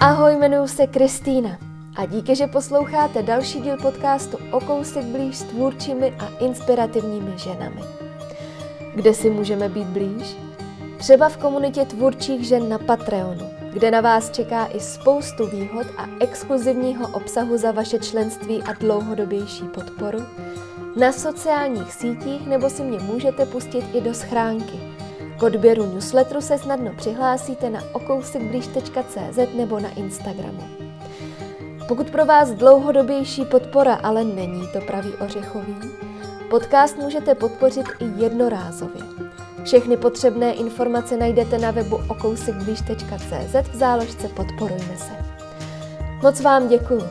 Ahoj, jmenuji se Kristýna a díky, že posloucháte další díl podcastu O kousek blíž s tvůrčími a inspirativními ženami. Kde si můžeme být blíž? Třeba v komunitě tvůrčích žen na Patreonu, kde na vás čeká i spoustu výhod a exkluzivního obsahu za vaše členství a dlouhodobější podporu, na sociálních sítích nebo si mě můžete pustit i do schránky. K odběru newsletteru se snadno přihlásíte na okousekblíž.cz nebo na Instagramu. Pokud pro vás dlouhodobější podpora ale není to pravý ořechový, podcast můžete podpořit i jednorázově. Všechny potřebné informace najdete na webu okousekblíž.cz v záložce Podporujme se. Moc vám děkuju,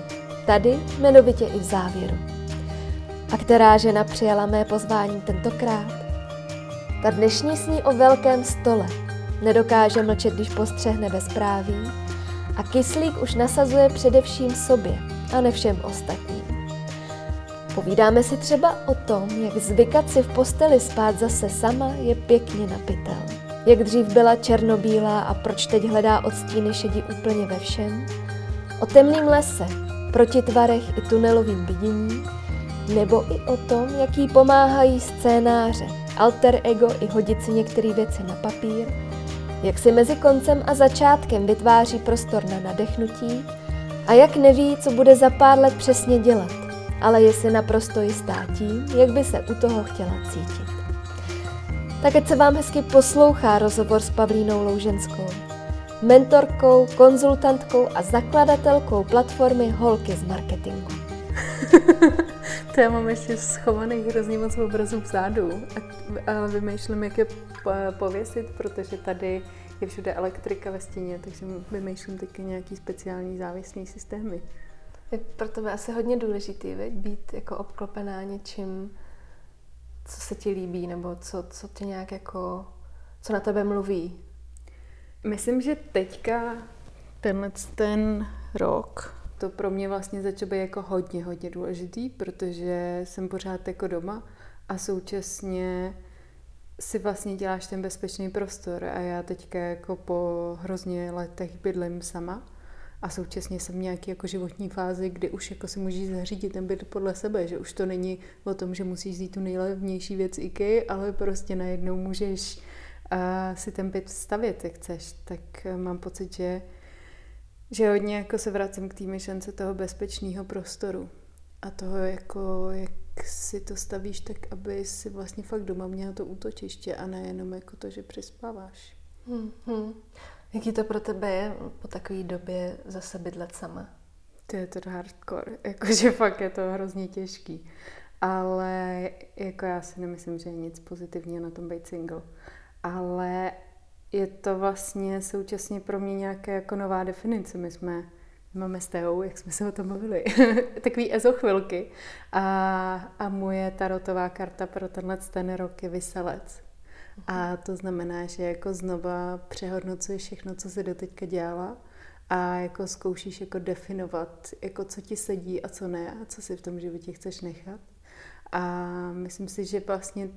tady jmenovitě i v závěru. A která žena přijala mé pozvání tentokrát? Ta dnešní sní o velkém stole. Nedokáže mlčet, když postřehne bezpráví. A kyslík už nasazuje především sobě a ne všem ostatním. Povídáme si třeba o tom, jak zvykat si v posteli spát zase sama je pěkně napitel. Jak dřív byla černobílá a proč teď hledá odstíny šedi úplně ve všem. O temném lese, protitvarech i tunelovým vidění, nebo i o tom, jaký pomáhají scénáře, alter ego i hodit si některé věci na papír, jak si mezi koncem a začátkem vytváří prostor na nadechnutí a jak neví, co bude za pár let přesně dělat, ale je si naprosto jistá tím, jak by se u toho chtěla cítit. Tak ať se vám hezky poslouchá rozhovor s Pavlínou Louženskou, mentorkou, konzultantkou a zakladatelkou platformy Holky z marketingu. to já mám ještě schovaných hrozně moc obrazů vzadu a, a vymýšlím, jak je pověsit, protože tady je všude elektrika ve stěně, takže vymýšlím taky nějaký speciální závěsný systémy. Je pro tebe asi hodně důležitý, veď, být jako obklopená něčím, co se ti líbí, nebo co, co tě nějak jako, co na tebe mluví. Myslím, že teďka tenhle ten rok to pro mě vlastně začalo být jako hodně, hodně důležitý, protože jsem pořád jako doma a současně si vlastně děláš ten bezpečný prostor a já teďka jako po hrozně letech bydlím sama a současně jsem v nějaké jako životní fázi, kdy už jako si můžeš zařídit ten byt podle sebe, že už to není o tom, že musíš vzít tu nejlevnější věc IKEA, ale prostě najednou můžeš uh, si ten byt stavět, jak chceš. Tak uh, mám pocit, že že hodně jako se vracím k té myšlence toho bezpečného prostoru a toho, jako, jak si to stavíš tak, aby si vlastně fakt doma měla to útočiště a nejenom jako to, že přespáváš. Hmm, hmm. Jaký to pro tebe je po takové době zase bydlet sama? To je to hardcore, jakože fakt je to hrozně těžký. Ale jako já si nemyslím, že je nic pozitivního na tom být single. Ale je to vlastně současně pro mě nějaká jako nová definice. My jsme máme s Teou, jak jsme se o tom mluvili, takový ezochvilky. A, a moje tarotová karta pro tenhle ten rok je vyselec. A to znamená, že jako znova přehodnocuješ všechno, co jsi doteďka dělala a jako zkoušíš jako definovat, jako co ti sedí a co ne a co si v tom životě chceš nechat. A myslím si, že vlastně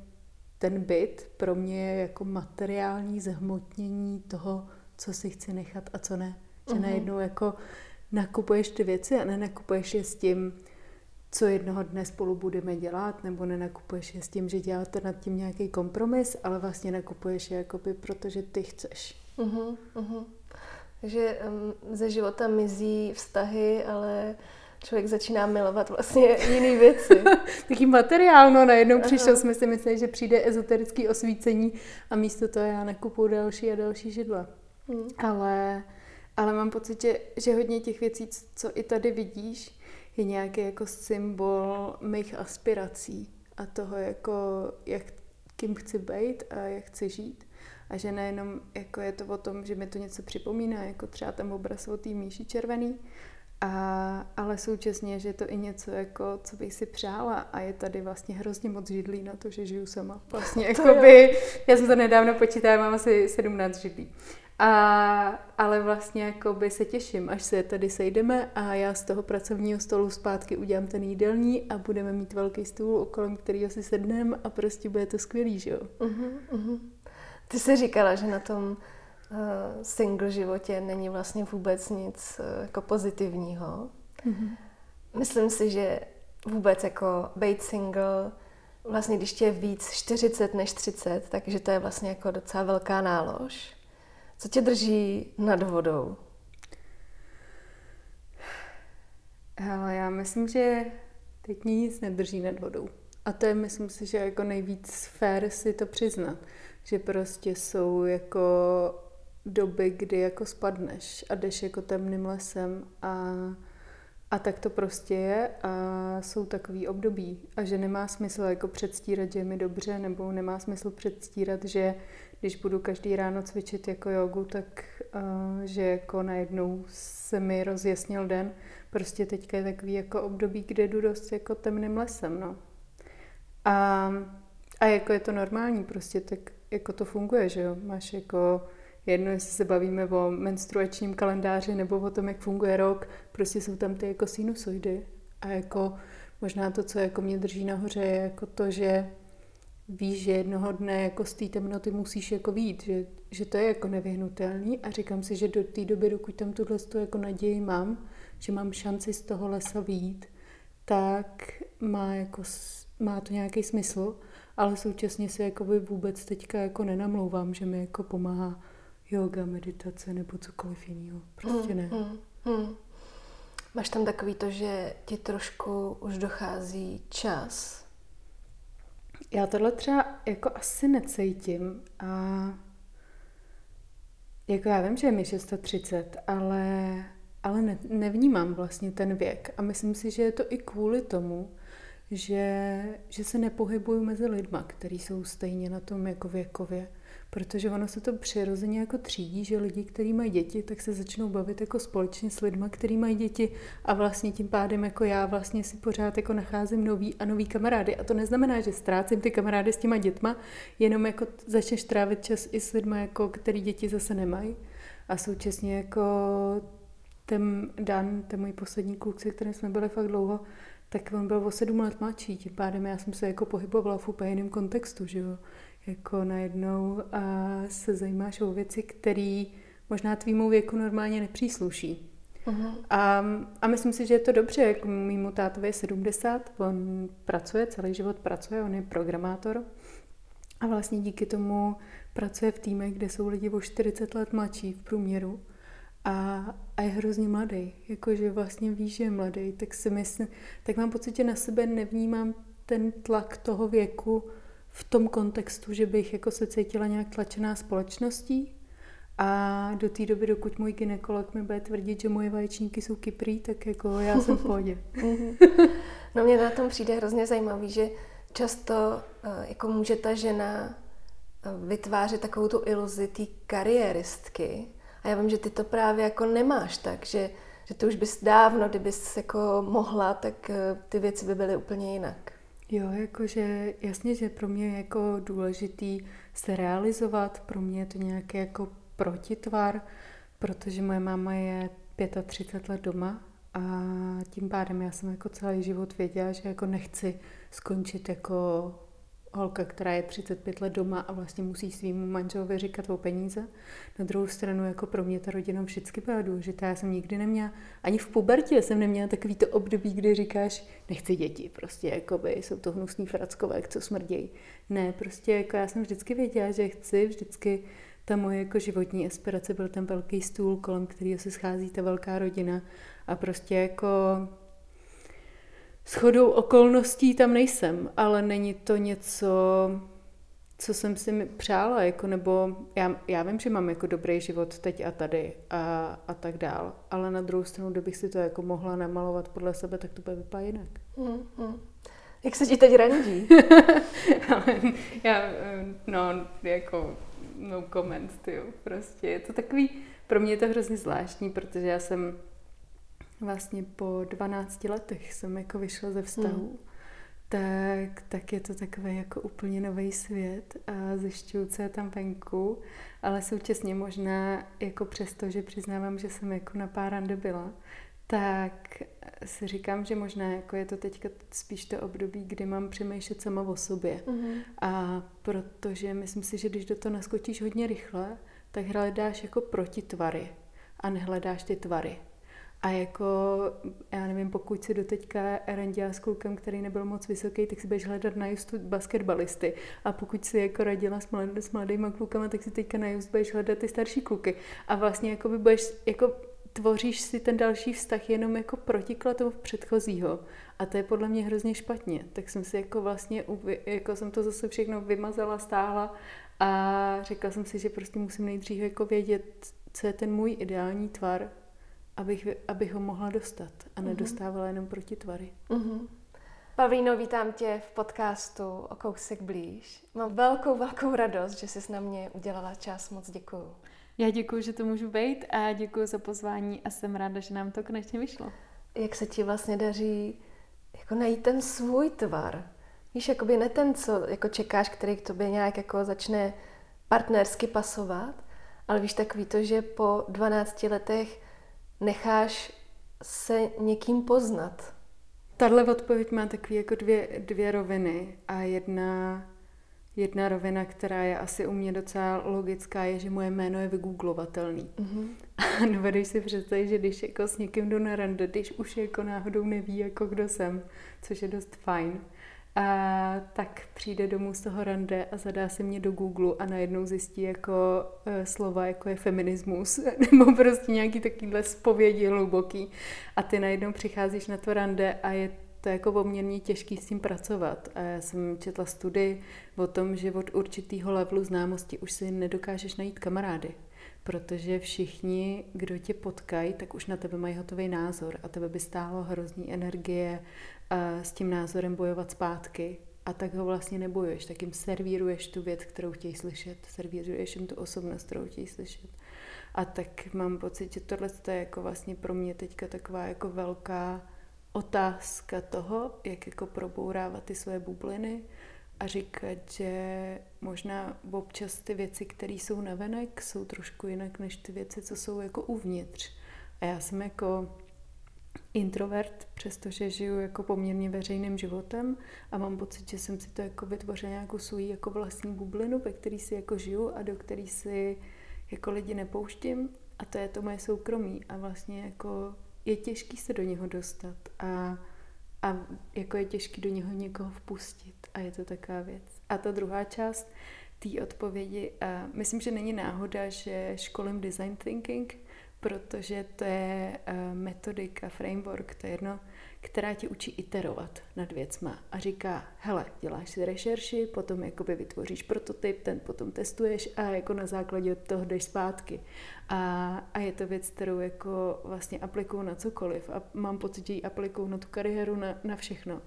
ten byt pro mě je jako materiální zhmotnění toho, co si chci nechat a co ne. Že uh-huh. najednou jako nakupuješ ty věci a nenakupuješ je s tím, co jednoho dne spolu budeme dělat, nebo nenakupuješ je s tím, že děláte nad tím nějaký kompromis, ale vlastně nakupuješ je jakoby, protože ty chceš. Uh-huh, uh-huh. Takže um, ze života mizí vztahy, ale člověk začíná milovat vlastně jiné věci. Taký materiál, no najednou Aha. přišel, jsme si mysleli, že přijde ezoterický osvícení a místo toho já nakupuju další a další židla. Hmm. Ale, ale mám pocit, že, že hodně těch věcí, co i tady vidíš, je nějaký jako symbol mých aspirací a toho, jako, jak, kým chci být a jak chci žít. A že nejenom jako je to o tom, že mi to něco připomíná, jako třeba ten obraz o té míši červený, a, ale současně, že je to i něco, jako, co bych si přála a je tady vlastně hrozně moc židlí na to, že žiju sama. Vlastně, jakoby, já jsem to nedávno počítala, mám asi 17 židlí. A, ale vlastně jakoby se těším, až se tady sejdeme a já z toho pracovního stolu zpátky udělám ten jídelní a budeme mít velký stůl, kolem kterého si sedneme a prostě bude to skvělý, že jo? Uh-huh, uh-huh. Ty jsi říkala, že na tom single životě není vlastně vůbec nic uh, jako pozitivního. Mm-hmm. Myslím si, že vůbec jako být single, vlastně když tě je víc 40 než 30, takže to je vlastně jako docela velká nálož. Co tě drží nad vodou? Ale já myslím, že teď mě nic nedrží nad vodou. A to je, myslím si, že jako nejvíc fér si to přiznat. Že prostě jsou jako doby, kdy jako spadneš a jdeš jako temným lesem a, a tak to prostě je a jsou takový období a že nemá smysl jako předstírat, že je mi dobře nebo nemá smysl předstírat, že když budu každý ráno cvičit jako jogu, tak uh, že jako najednou se mi rozjasnil den. Prostě teďka je takový jako období, kde jdu dost jako temným lesem, no. A, a jako je to normální, prostě tak jako to funguje, že jo. Máš jako jedno, jestli se bavíme o menstruačním kalendáři nebo o tom, jak funguje rok, prostě jsou tam ty jako sinusoidy. A jako možná to, co jako mě drží nahoře, je jako to, že víš, že jednoho dne jako z té temnoty musíš jako vít, že, že to je jako nevyhnutelný a říkám si, že do té doby, dokud tam tuhle jako naději mám, že mám šanci z toho lesa vít, tak má, jako, má to nějaký smysl, ale současně se jako vůbec teďka jako nenamlouvám, že mi jako pomáhá yoga, meditace nebo cokoliv jiného. Prostě ne. Mm, mm, mm. Máš tam takový to, že ti trošku už dochází čas já tohle třeba jako asi necítím a jako já vím, že je mi 630, ale, ale ne, nevnímám vlastně ten věk a myslím si, že je to i kvůli tomu, že, že se nepohybuju mezi lidma, kteří jsou stejně na tom jako věkově protože ono se to přirozeně jako třídí, že lidi, kteří mají děti, tak se začnou bavit jako společně s lidmi, kteří mají děti. A vlastně tím pádem jako já vlastně si pořád jako nacházím nový a nový kamarády. A to neznamená, že ztrácím ty kamarády s těma dětma, jenom jako začneš trávit čas i s lidmi, jako který děti zase nemají. A současně jako ten Dan, ten můj poslední kluk, se kterým jsme byli fakt dlouho, tak on byl o sedm let mladší, tím pádem já jsem se jako pohybovala v úplně jiném kontextu, že jo jako najednou a se zajímáš o věci, které možná tvýmu věku normálně nepřísluší. Uh-huh. A, a myslím si, že je to dobře, jako mýmu tátovi je 70, on pracuje, celý život pracuje, on je programátor a vlastně díky tomu pracuje v týmech, kde jsou lidi o 40 let mladší v průměru a, a je hrozně mladý, jakože vlastně ví, že je mladý, tak si myslím, tak mám pocit, že na sebe nevnímám ten tlak toho věku, v tom kontextu, že bych jako se cítila nějak tlačená společností a do té doby, dokud můj ginekolog mi bude tvrdit, že moje vaječníky jsou kyprý, tak jako já jsem v pohodě. Mhm. no mě na tom přijde hrozně zajímavý, že často eh, jako může ta žena eh, vytvářet takovou tu iluzi té kariéristky. A já vím, že ty to právě jako nemáš tak, že, že ty už bys dávno, kdybys jako mohla, tak eh, ty věci by byly úplně jinak. Jo, jakože jasně, že pro mě je jako důležitý se realizovat, pro mě je to nějaký jako protitvar, protože moje máma je 35 let doma a tím pádem já jsem jako celý život věděla, že jako nechci skončit jako holka, která je 35 let doma a vlastně musí svýmu manželovi říkat o peníze. Na druhou stranu, jako pro mě ta rodina vždycky byla důležitá. Já jsem nikdy neměla, ani v pubertě jsem neměla takový to období, kdy říkáš, nechci děti, prostě jakoby jsou to hnusný frackové, co smrdějí. Ne, prostě jako já jsem vždycky věděla, že chci, vždycky ta moje jako životní aspirace byl ten velký stůl, kolem kterého se schází ta velká rodina a prostě jako shodou okolností tam nejsem, ale není to něco, co jsem si přála, jako, nebo já, já vím, že mám jako dobrý život teď a tady a, a tak dál, ale na druhou stranu, kdybych si to jako mohla namalovat podle sebe, tak to bude vypadat jinak. Hmm, hmm. Jak se ti teď randí? já, no, jako no comment, ty prostě je to takový, pro mě je to hrozně zvláštní, protože já jsem vlastně po 12 letech jsem jako vyšla ze vztahu, hmm. tak, tak je to takový jako úplně nový svět a zjišťuju, co je tam venku, ale současně možná jako přesto, že přiznávám, že jsem jako na pár rande byla, tak si říkám, že možná jako je to teďka spíš to období, kdy mám přemýšlet sama o sobě. Mm-hmm. A protože myslím si, že když do toho naskočíš hodně rychle, tak hledáš jako protitvary a nehledáš ty tvary. A jako, já nevím, pokud si doteďka randila s klukem, který nebyl moc vysoký, tak si budeš hledat na justu basketbalisty. A pokud si jako radila s, mlad, s mladýma klukama, tak si teďka na just budeš hledat ty starší kluky. A vlastně jako by budeš, jako tvoříš si ten další vztah jenom jako protiklad toho předchozího. A to je podle mě hrozně špatně. Tak jsem si jako vlastně, jako jsem to zase všechno vymazala, stáhla a řekla jsem si, že prostě musím nejdřív jako vědět, co je ten můj ideální tvar, abych, abych ho mohla dostat a mhm. nedostávala jenom proti tvary. Mm-hmm. Pavlíno, vítám tě v podcastu o kousek blíž. Mám velkou, velkou radost, že jsi na mě udělala čas. Moc děkuju. Já děkuji, že to můžu být a děkuji za pozvání a jsem ráda, že nám to konečně vyšlo. Jak se ti vlastně daří jako najít ten svůj tvar? Víš, jakoby ne ten, co jako čekáš, který k tobě nějak jako začne partnersky pasovat, ale víš takový to, že po 12 letech necháš se někým poznat. Tahle odpověď má takové jako dvě, dvě roviny a jedna, jedna rovina, která je asi u mě docela logická, je, že moje jméno je vygooglovatelný. Mm-hmm. A dovedeš si představit, že když jako s někým jdu na rande, když už jako náhodou neví, jako kdo jsem, což je dost fajn, a tak přijde domů z toho rande a zadá si mě do Google a najednou zjistí jako uh, slova, jako je feminismus, nebo prostě nějaký takovýhle spovědi hluboký. A ty najednou přicházíš na to rande a je to jako poměrně těžký s tím pracovat. A já jsem četla studii o tom, že od určitého levelu známosti už si nedokážeš najít kamarády protože všichni, kdo tě potkají, tak už na tebe mají hotový názor a tebe by stálo hrozný energie s tím názorem bojovat zpátky a tak ho vlastně nebojuješ, tak jim servíruješ tu věc, kterou chtějí slyšet, servíruješ jim tu osobnost, kterou chtějí slyšet. A tak mám pocit, že tohle je jako vlastně pro mě teďka taková jako velká otázka toho, jak jako probourávat ty své bubliny a říkat, že možná občas ty věci, které jsou navenek, jsou trošku jinak než ty věci, co jsou jako uvnitř. A já jsem jako introvert, přestože žiju jako poměrně veřejným životem a mám pocit, že jsem si to jako vytvořila nějakou svou jako vlastní bublinu, ve který si jako žiju a do který si jako lidi nepouštím a to je to moje soukromí a vlastně jako je těžký se do něho dostat a, a jako je těžký do něho někoho vpustit a je to taková věc. A ta druhá část té odpovědi, a myslím, že není náhoda, že školím design thinking, protože to je uh, metodika, framework, to je jedno, která ti učí iterovat nad věcma a říká, hele, děláš si rešerši, potom jakoby vytvoříš prototyp, ten potom testuješ a jako na základě toho jdeš zpátky. A, a je to věc, kterou jako vlastně aplikuju na cokoliv a mám pocit, že ji aplikuju na tu kariéru, na, na všechno.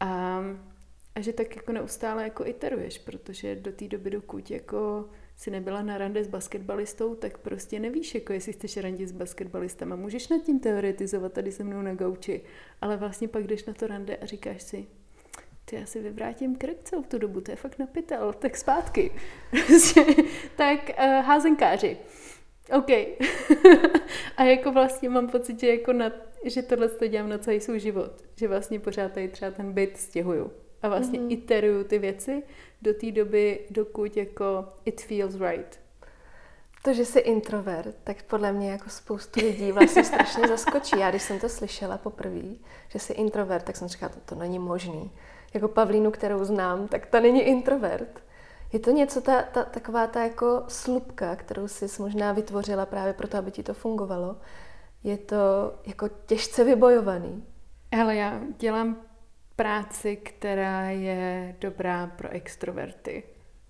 A, a že tak jako neustále jako iteruješ, protože do té doby, dokud jako si nebyla na rande s basketbalistou, tak prostě nevíš, jako jestli chceš randit s basketbalistama. Můžeš nad tím teoretizovat tady se mnou na gauči, ale vlastně pak jdeš na to rande a říkáš si, ty já si vyvrátím krk celou tu dobu, to je fakt napitel, tak zpátky. tak uh, házenkáři. OK. a jako vlastně mám pocit, že, jako na, že tohle to dělám na celý svůj život. Že vlastně pořád tady třeba ten byt stěhuju. A vlastně mm-hmm. iteruju ty věci do té doby, dokud jako it feels right. To, že jsi introvert, tak podle mě jako spoustu lidí vlastně strašně zaskočí. Já když jsem to slyšela poprvé, že jsi introvert, tak jsem říkala, to, to není možný. Jako Pavlínu, kterou znám, tak ta není introvert. Je to něco, ta, ta, taková ta jako slupka, kterou jsi možná vytvořila právě proto, aby ti to fungovalo. Je to jako těžce vybojovaný. Ale já dělám práci, která je dobrá pro extroverty.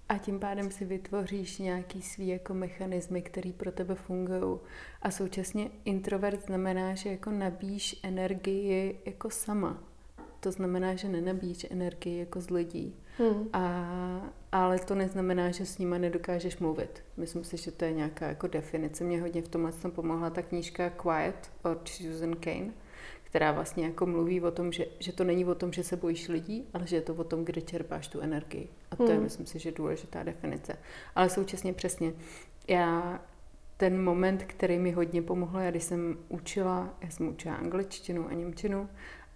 A tím pádem si vytvoříš nějaký svý jako mechanismy, který pro tebe fungují. A současně introvert znamená, že jako nabíš energii jako sama. To znamená, že nenabíjíš energii jako z lidí. Hmm. A, ale to neznamená, že s nima nedokážeš mluvit. Myslím si, že to je nějaká jako definice. Mě hodně v tomhle pomohla ta knížka Quiet od Susan Kane která vlastně jako mluví o tom, že, že to není o tom, že se bojíš lidí, ale že je to o tom, kde čerpáš tu energii. A to hmm. je, myslím si, že důležitá definice. Ale současně přesně, já ten moment, který mi hodně pomohl, já když jsem učila, já jsem učila angličtinu a němčinu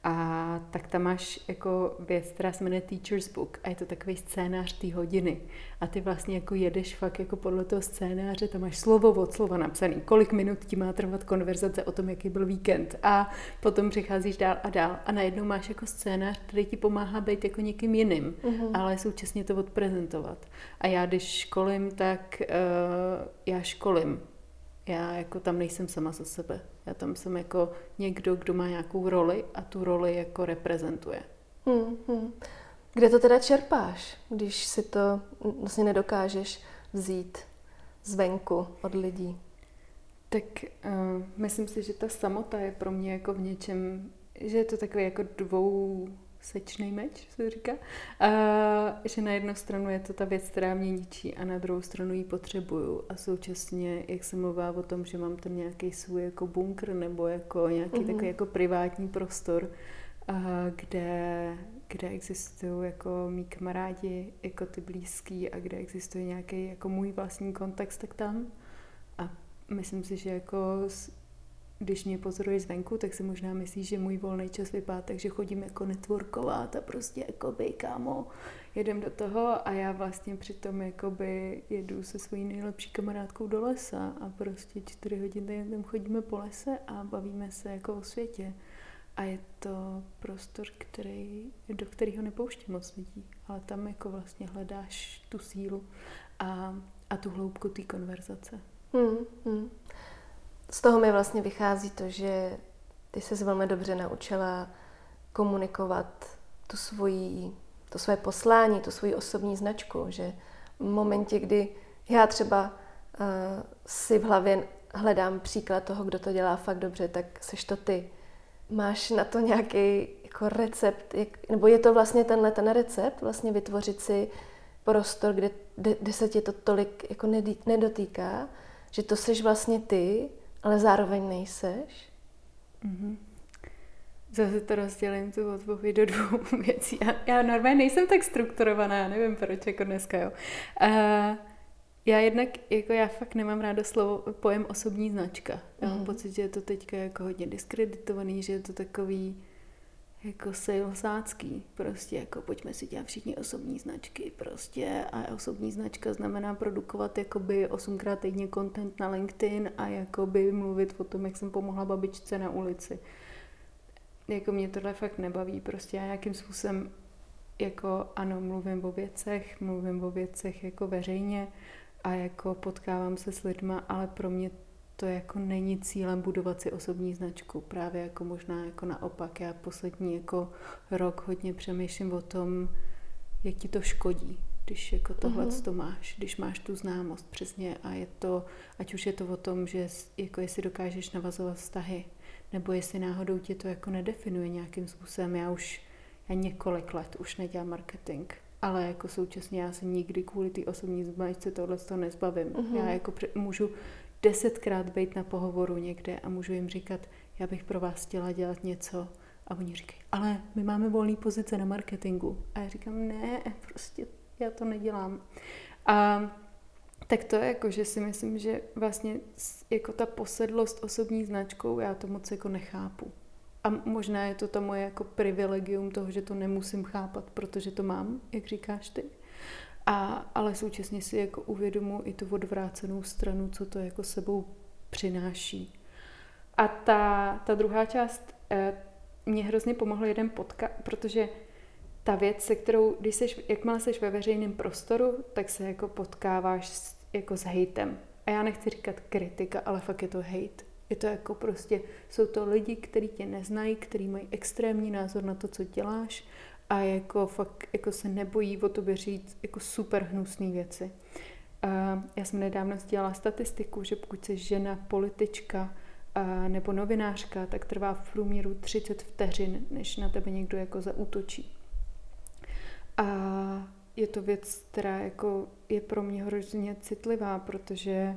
A tak tam máš jako věc, která se jmenuje Teacher's Book a je to takový scénář té hodiny. A ty vlastně jako jedeš fakt jako podle toho scénáře, tam máš slovo od slova napsaný, kolik minut ti má trvat konverzace o tom, jaký byl víkend. A potom přecházíš dál a dál. A najednou máš jako scénář, který ti pomáhá být jako někým jiným, mm-hmm. ale současně to odprezentovat. A já když školím, tak uh, já školím já jako tam nejsem sama za sebe. Já tam jsem jako někdo, kdo má nějakou roli a tu roli jako reprezentuje. Hmm, hmm. Kde to teda čerpáš, když si to vlastně nedokážeš vzít zvenku od lidí? Tak uh, myslím si, že ta samota je pro mě jako v něčem, že je to takový jako dvou sečný meč, se říká. A, že na jednu stranu je to ta věc, která mě ničí a na druhou stranu ji potřebuju. A současně, jak se mluvá o tom, že mám tam nějaký svůj jako bunkr nebo jako nějaký mm-hmm. takový jako privátní prostor, a, kde, kde existují jako mý kamarádi, jako ty blízký a kde existuje nějaký jako můj vlastní kontext, tak tam. A myslím si, že jako když mě pozoruje zvenku, tak si možná myslí, že můj volný čas vypadá takže chodím jako networkovat a prostě jako by kámo, jedem do toho a já vlastně přitom jakoby jedu se svojí nejlepší kamarádkou do lesa a prostě čtyři hodiny tam chodíme po lese a bavíme se jako o světě. A je to prostor, který, do kterého nepouští moc lidí, ale tam jako vlastně hledáš tu sílu a, a tu hloubku té konverzace. Hmm, hmm z toho mi vlastně vychází to, že ty se velmi dobře naučila komunikovat tu svoji, to své poslání, tu svoji osobní značku, že v momentě, kdy já třeba uh, si v hlavě hledám příklad toho, kdo to dělá fakt dobře, tak seš to ty. Máš na to nějaký jako recept, jak, nebo je to vlastně tenhle ten recept, vlastně vytvořit si prostor, kde, kde, se tě to tolik jako nedotýká, že to seš vlastně ty ale zároveň nejseš? Mm-hmm. Zase to rozdělím tu odpověď do dvou věcí. Já, já normálně nejsem tak strukturovaná, já nevím proč, jako dneska, jo. Uh, já jednak, jako já fakt nemám ráda slovo, pojem osobní značka. Já mám mm. pocit, že je to teďka jako hodně diskreditovaný, že je to takový, jako salesácký, prostě jako pojďme si dělat všichni osobní značky prostě a osobní značka znamená produkovat jakoby osmkrát týdně content na LinkedIn a jakoby mluvit o tom, jak jsem pomohla babičce na ulici. Jako mě tohle fakt nebaví, prostě já nějakým způsobem jako ano, mluvím o věcech, mluvím o věcech jako veřejně a jako potkávám se s lidma, ale pro mě to jako není cílem budovat si osobní značku. Právě jako možná jako naopak. Já poslední jako rok hodně přemýšlím o tom, jak ti to škodí, když jako tohle uh-huh. to máš, když máš tu známost přesně a je to, ať už je to o tom, že jako jestli dokážeš navazovat vztahy, nebo jestli náhodou tě to jako nedefinuje nějakým způsobem. Já už, já několik let už nedělám marketing, ale jako současně já se nikdy kvůli té osobní značce tohle to nezbavím. Uh-huh. Já jako můžu desetkrát být na pohovoru někde a můžu jim říkat, já bych pro vás chtěla dělat něco. A oni říkají, ale my máme volné pozice na marketingu. A já říkám, ne, prostě já to nedělám. A tak to je jako, že si myslím, že vlastně jako ta posedlost osobní značkou, já to moc jako nechápu. A možná je to to moje jako privilegium toho, že to nemusím chápat, protože to mám, jak říkáš ty. A, ale současně si jako uvědomu i tu odvrácenou stranu, co to jako sebou přináší. A ta, ta druhá část eh, mě hrozně pomohl jeden podcast, protože ta věc, se kterou, když seš, jakmile jsi ve veřejném prostoru, tak se jako potkáváš s, jako s hejtem. A já nechci říkat kritika, ale fakt je to hate. Je to jako prostě, jsou to lidi, kteří tě neznají, kteří mají extrémní názor na to, co děláš a jako fakt jako se nebojí o tobě říct jako super hnusné věci. A já jsem nedávno sdělala statistiku, že pokud jsi žena, politička a, nebo novinářka, tak trvá v průměru 30 vteřin, než na tebe někdo jako zaútočí. A je to věc, která jako je pro mě hrozně citlivá, protože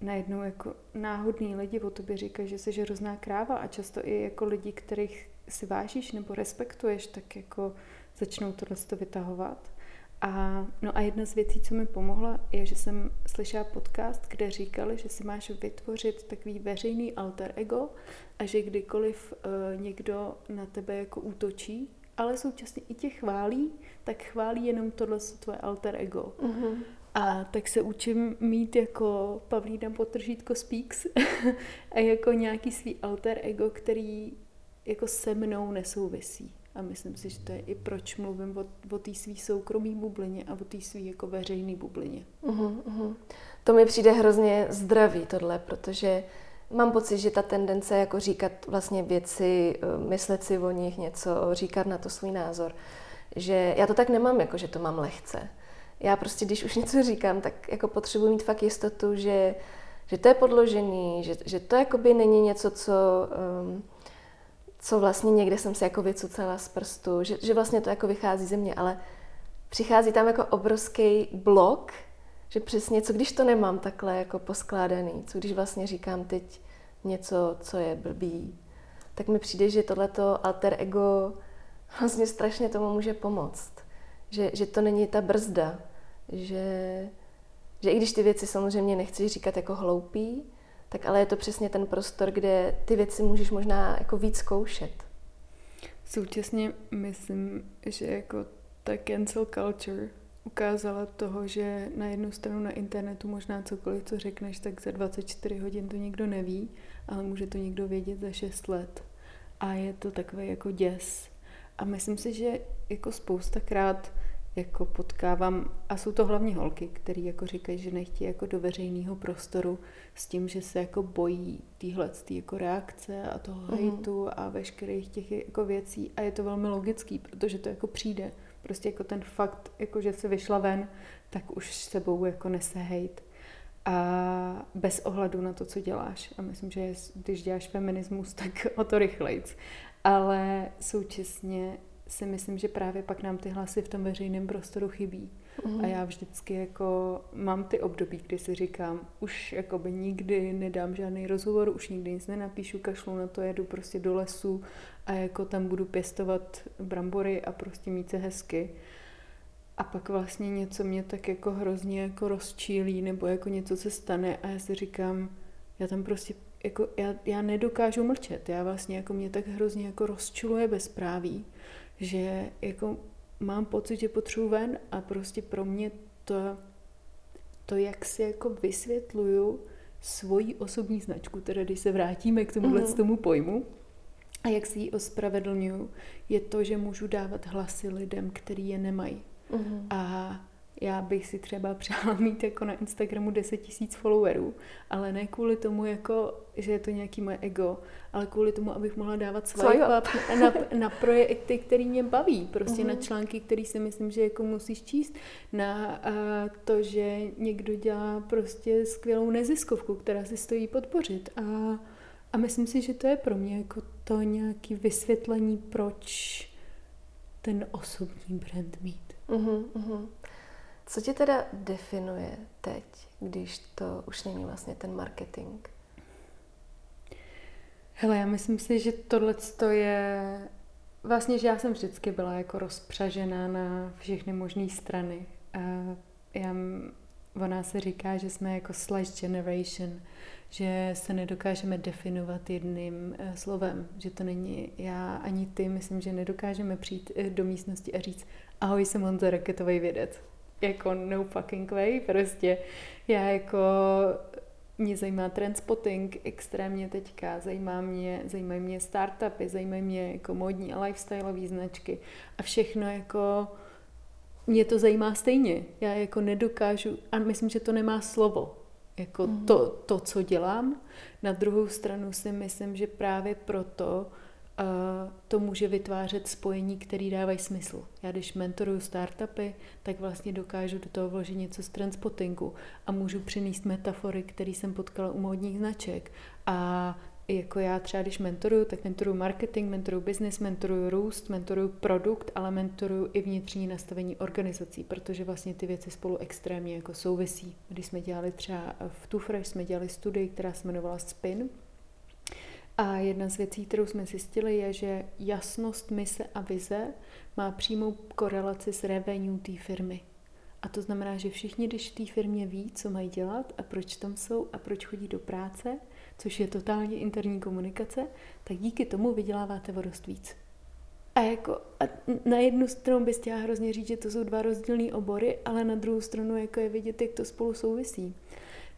najednou jako náhodný lidi o tobě říkají, že jsi hrozná kráva a často i jako lidi, kterých si vážíš nebo respektuješ, tak jako začnou tohle to vytahovat. A, no a jedna z věcí, co mi pomohla, je, že jsem slyšela podcast, kde říkali, že si máš vytvořit takový veřejný alter ego a že kdykoliv uh, někdo na tebe jako útočí, ale současně i tě chválí, tak chválí jenom tohle tvoje alter ego. Uh-huh. A tak se učím mít jako Pavlína Potržítko Speaks a jako nějaký svý alter ego, který jako se mnou nesouvisí. A myslím si, že to je i proč mluvím o, o té svý soukromý bublině a o té svý jako veřejný bublině. Uh-huh, uh-huh. To mi přijde hrozně zdravý tohle, protože mám pocit, že ta tendence jako říkat vlastně věci, eh, myslet si o nich něco, říkat na to svůj názor, že já to tak nemám, jako že to mám lehce. Já prostě, když už něco říkám, tak jako potřebuji mít fakt jistotu, že, že to je podložený, že, že to jakoby není něco, co... Um, co vlastně někde jsem se jako vycucala z prstu, že, že vlastně to jako vychází ze mě, ale přichází tam jako obrovský blok, že přesně, co když to nemám takhle jako poskládaný, co když vlastně říkám teď něco, co je blbý, tak mi přijde, že tohleto alter ego vlastně strašně tomu může pomoct. Že, že to není ta brzda, že, že i když ty věci samozřejmě nechci říkat jako hloupý, tak ale je to přesně ten prostor, kde ty věci můžeš možná jako víc zkoušet. Současně myslím, že jako ta cancel culture ukázala toho, že na jednu stranu na internetu možná cokoliv, co řekneš, tak za 24 hodin to nikdo neví, ale může to někdo vědět za 6 let. A je to takový jako děs. A myslím si, že jako spousta krát jako potkávám, a jsou to hlavně holky, které jako říkají, že nechtějí jako do veřejného prostoru s tím, že se jako bojí týhle tý jako reakce a toho mm. hejtu a veškerých těch jako věcí a je to velmi logický, protože to jako přijde. Prostě jako ten fakt, jako že se vyšla ven, tak už sebou jako nese hejt. A bez ohledu na to, co děláš. A myslím, že když děláš feminismus, tak o to rychlejc. Ale současně si myslím, že právě pak nám ty hlasy v tom veřejném prostoru chybí. Mm. A já vždycky jako mám ty období, kdy si říkám, už jakoby nikdy nedám žádný rozhovor, už nikdy nic nenapíšu, kašlu na to, jedu prostě do lesu a jako tam budu pěstovat brambory a prostě mít se hezky. A pak vlastně něco mě tak jako hrozně jako rozčílí nebo jako něco se stane a já si říkám, já tam prostě jako já, já nedokážu mlčet. Já vlastně jako mě tak hrozně jako rozčiluje bezpráví, že jako mám pocit, že potřebuji ven a prostě pro mě to, to jak si jako vysvětluju svoji osobní značku, teda když se vrátíme k tomuhle mm. tomu pojmu, a jak si ji ospravedlňuju, je to, že můžu dávat hlasy lidem, který je nemají. Mm. A já bych si třeba přála mít jako na Instagramu 10 tisíc followerů, ale ne kvůli tomu, jako, že je to nějaký moje ego, ale kvůli tomu, abych mohla dávat swipe up na, na projekty, které mě baví, prostě uh-huh. na mhm. články, které si myslím, že jako musíš číst, na uh, to, že někdo dělá prostě skvělou neziskovku, která si stojí podpořit a, a myslím si, že to je pro mě jako to nějaké vysvětlení, proč ten osobní brand mít. Uh-huh, uh-huh. Co tě teda definuje teď, když to už není vlastně ten marketing? Hele, já myslím si, že tohle je vlastně, že já jsem vždycky byla jako rozpřažená na všechny možné strany. A já, ona se říká, že jsme jako slash generation, že se nedokážeme definovat jedným uh, slovem, že to není já ani ty, myslím, že nedokážeme přijít uh, do místnosti a říct ahoj, jsem Honza, raketový vědec jako no fucking way, prostě já jako mě zajímá trendspotting extrémně teďka, zajímá mě, zajímají mě startupy, zajímají mě jako modní a lifestyleové značky a všechno jako mě to zajímá stejně. Já jako nedokážu, a myslím, že to nemá slovo, jako mm. to, to, co dělám. Na druhou stranu si myslím, že právě proto to může vytvářet spojení, které dávají smysl. Já když mentoruju startupy, tak vlastně dokážu do toho vložit něco z transpottingu a můžu přinést metafory, které jsem potkala u módních značek. A jako já třeba, když mentoruju, tak mentoruju marketing, mentoruju business, mentoruju růst, mentoruju produkt, ale mentoruju i vnitřní nastavení organizací, protože vlastně ty věci spolu extrémně jako souvisí. Když jsme dělali třeba v Tufresh, jsme dělali studii, která se jmenovala Spin, a jedna z věcí, kterou jsme zjistili, je, že jasnost mise a vize má přímou korelaci s revenue té firmy. A to znamená, že všichni, když v té firmě ví, co mají dělat a proč tam jsou a proč chodí do práce, což je totálně interní komunikace, tak díky tomu vyděláváte o dost víc. A, jako, a na jednu stranu bys chtěla hrozně říct, že to jsou dva rozdílné obory, ale na druhou stranu jako je vidět, jak to spolu souvisí.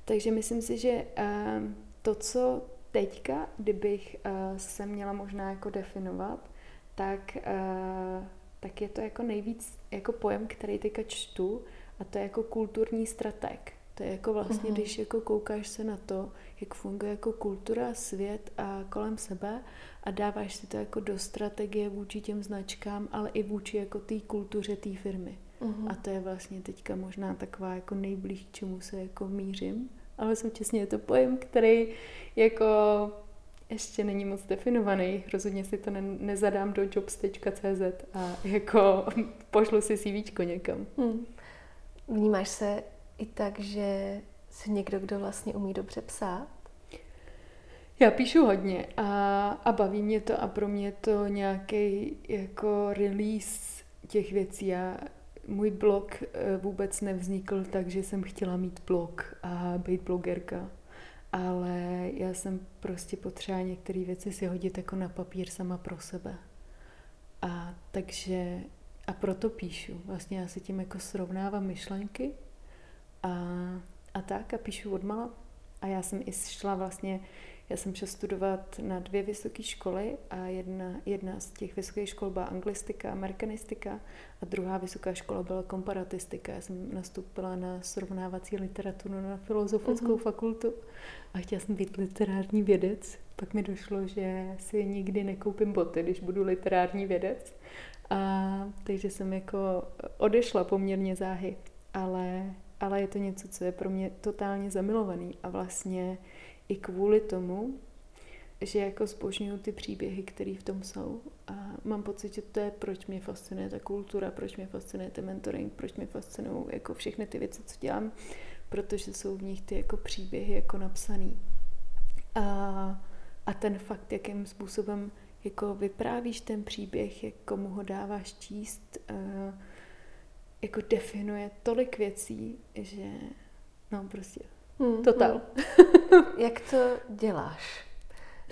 Takže myslím si, že uh, to, co teďka, kdybych uh, se měla možná jako definovat, tak, uh, tak je to jako nejvíc jako pojem, který teďka čtu a to je jako kulturní strateg. To je jako vlastně, uh-huh. když jako koukáš se na to, jak funguje jako kultura, svět a kolem sebe a dáváš si to jako do strategie vůči těm značkám, ale i vůči jako té kultuře té firmy. Uh-huh. A to je vlastně teďka možná taková jako nejblíž, k čemu se jako mířím, ale současně je to pojem, který jako ještě není moc definovaný. Rozhodně si to ne, nezadám do jobs.cz a jako pošlu si CVčko někam. Hmm. Vnímáš se i tak, že jsi někdo, kdo vlastně umí dobře psát? Já píšu hodně a, a baví mě to a pro mě to nějaký jako release těch věcí. Já, můj blog eh, vůbec nevznikl tak, že jsem chtěla mít blog a být blogerka, ale já jsem prostě potřeba některé věci si hodit jako na papír sama pro sebe. A takže a proto píšu. Vlastně já si tím jako srovnávám myšlenky a, a tak a píšu odmala. A já jsem i šla vlastně já jsem šla studovat na dvě vysoké školy a jedna, jedna z těch vysokých škol byla anglistika, amerikanistika a druhá vysoká škola byla komparatistika. Já jsem nastoupila na srovnávací literaturu na filozofickou uh-huh. fakultu a chtěla jsem být literární vědec. Pak mi došlo, že si nikdy nekoupím boty, když budu literární vědec. A takže jsem jako odešla poměrně záhy, ale, ale je to něco, co je pro mě totálně zamilovaný a vlastně i kvůli tomu, že jako zbožňuju ty příběhy, které v tom jsou. A mám pocit, že to je, proč mě fascinuje ta kultura, proč mě fascinuje ten mentoring, proč mě fascinují jako všechny ty věci, co dělám, protože jsou v nich ty jako příběhy jako napsaný. A, a ten fakt, jakým způsobem jako vyprávíš ten příběh, jak komu ho dáváš číst, jako definuje tolik věcí, že no prostě Hmm, Total. Hmm. Jak to děláš?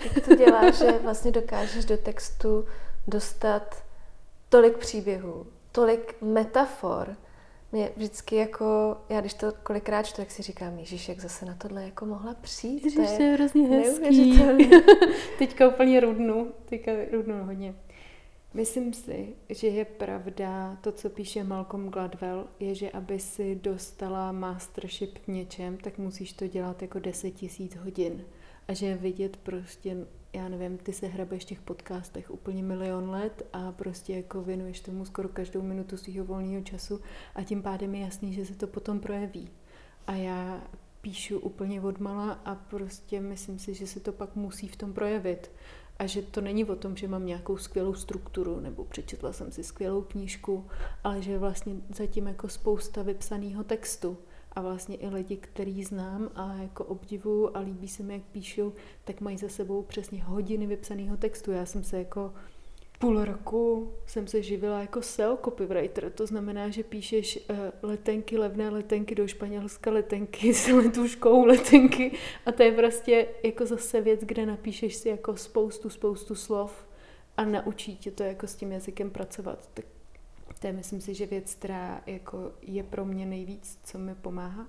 Jak to děláš, že vlastně dokážeš do textu dostat tolik příběhů, tolik metafor, mě vždycky jako, já když to kolikrát čtu, tak si říkám, Ježíš, jak zase na tohle jako mohla přijít. Ježíš, to je, hrozně hezký. Teďka úplně rudnu, teďka rudnu hodně. Myslím si, že je pravda to, co píše Malcolm Gladwell, je, že aby si dostala mastership v něčem, tak musíš to dělat jako 10 tisíc hodin. A že vidět prostě, já nevím, ty se hrabeš v těch podcastech úplně milion let a prostě jako věnuješ tomu skoro každou minutu svého volného času a tím pádem je jasný, že se to potom projeví. A já píšu úplně odmala a prostě myslím si, že se to pak musí v tom projevit. A že to není o tom, že mám nějakou skvělou strukturu nebo přečetla jsem si skvělou knížku, ale že je vlastně zatím jako spousta vypsaného textu. A vlastně i lidi, který znám a jako obdivuju a líbí se mi, jak píšou, tak mají za sebou přesně hodiny vypsaného textu. Já jsem se jako půl roku jsem se živila jako SEO copywriter, to znamená, že píšeš uh, letenky, levné letenky do Španělska, letenky s letuškou, letenky a to je prostě jako zase věc, kde napíšeš si jako spoustu, spoustu slov a naučí tě to jako s tím jazykem pracovat. Tak to je myslím si, že věc, která jako je pro mě nejvíc, co mi pomáhá.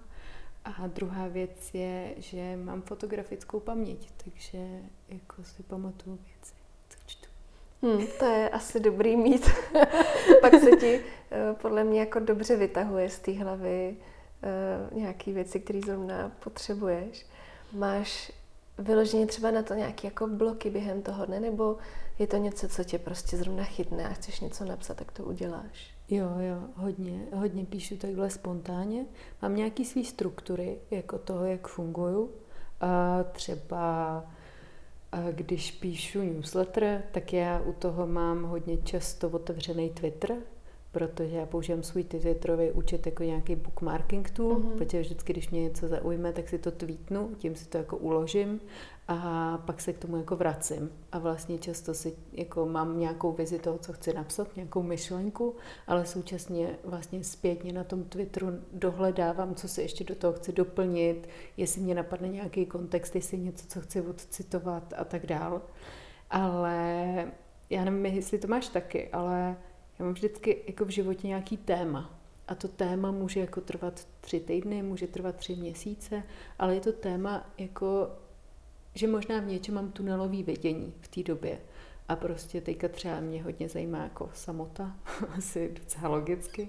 A druhá věc je, že mám fotografickou paměť, takže jako si pamatuju věci. Hmm, to je asi dobrý mít. Pak se ti eh, podle mě jako dobře vytahuje z té hlavy uh, nějaký věci, které zrovna potřebuješ. Máš vyloženě třeba na to nějaké jako bloky během toho dne, nebo je to něco, co tě prostě zrovna chytne a chceš něco napsat, tak to uděláš? Jo, jo, hodně, hodně píšu takhle spontánně. Mám nějaký svý struktury, jako toho, jak funguju. A třeba když píšu newsletter, tak já u toho mám hodně často otevřený Twitter protože já používám svůj Twitterový účet jako nějaký bookmarking tool, mm-hmm. protože vždycky, když mě něco zaujme, tak si to tweetnu, tím si to jako uložím a pak se k tomu jako vracím. A vlastně často si jako mám nějakou vizi toho, co chci napsat, nějakou myšlenku, ale současně vlastně zpětně na tom Twitteru dohledávám, co si ještě do toho chci doplnit, jestli mě napadne nějaký kontext, jestli něco, co chci odcitovat a tak dál. Ale já nevím, jestli to máš taky, ale já mám vždycky jako v životě nějaký téma. A to téma může jako trvat tři týdny, může trvat tři měsíce, ale je to téma jako, že možná v něčem mám tunelový vidění v té době. A prostě teďka třeba mě hodně zajímá jako samota, asi docela logicky.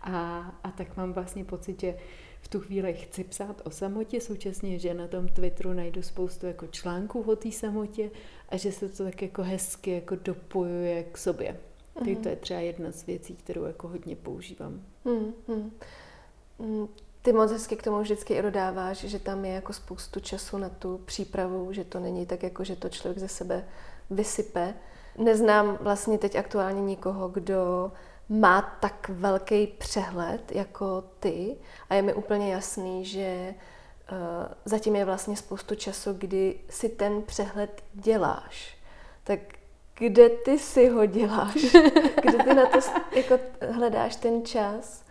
A, a tak mám vlastně pocit, že v tu chvíli chci psát o samotě, současně, že na tom Twitteru najdu spoustu jako článků o té samotě a že se to tak jako hezky jako dopojuje k sobě. Mm. To je třeba jedna z věcí, kterou jako hodně používám. Mm, mm. Ty moc hezky k tomu vždycky i dodáváš, že tam je jako spoustu času na tu přípravu, že to není tak jako, že to člověk ze sebe vysype. Neznám vlastně teď aktuálně nikoho, kdo má tak velký přehled jako ty a je mi úplně jasný, že uh, zatím je vlastně spoustu času, kdy si ten přehled děláš. Tak kde ty si ho děláš? Kde ty na to jako hledáš ten čas?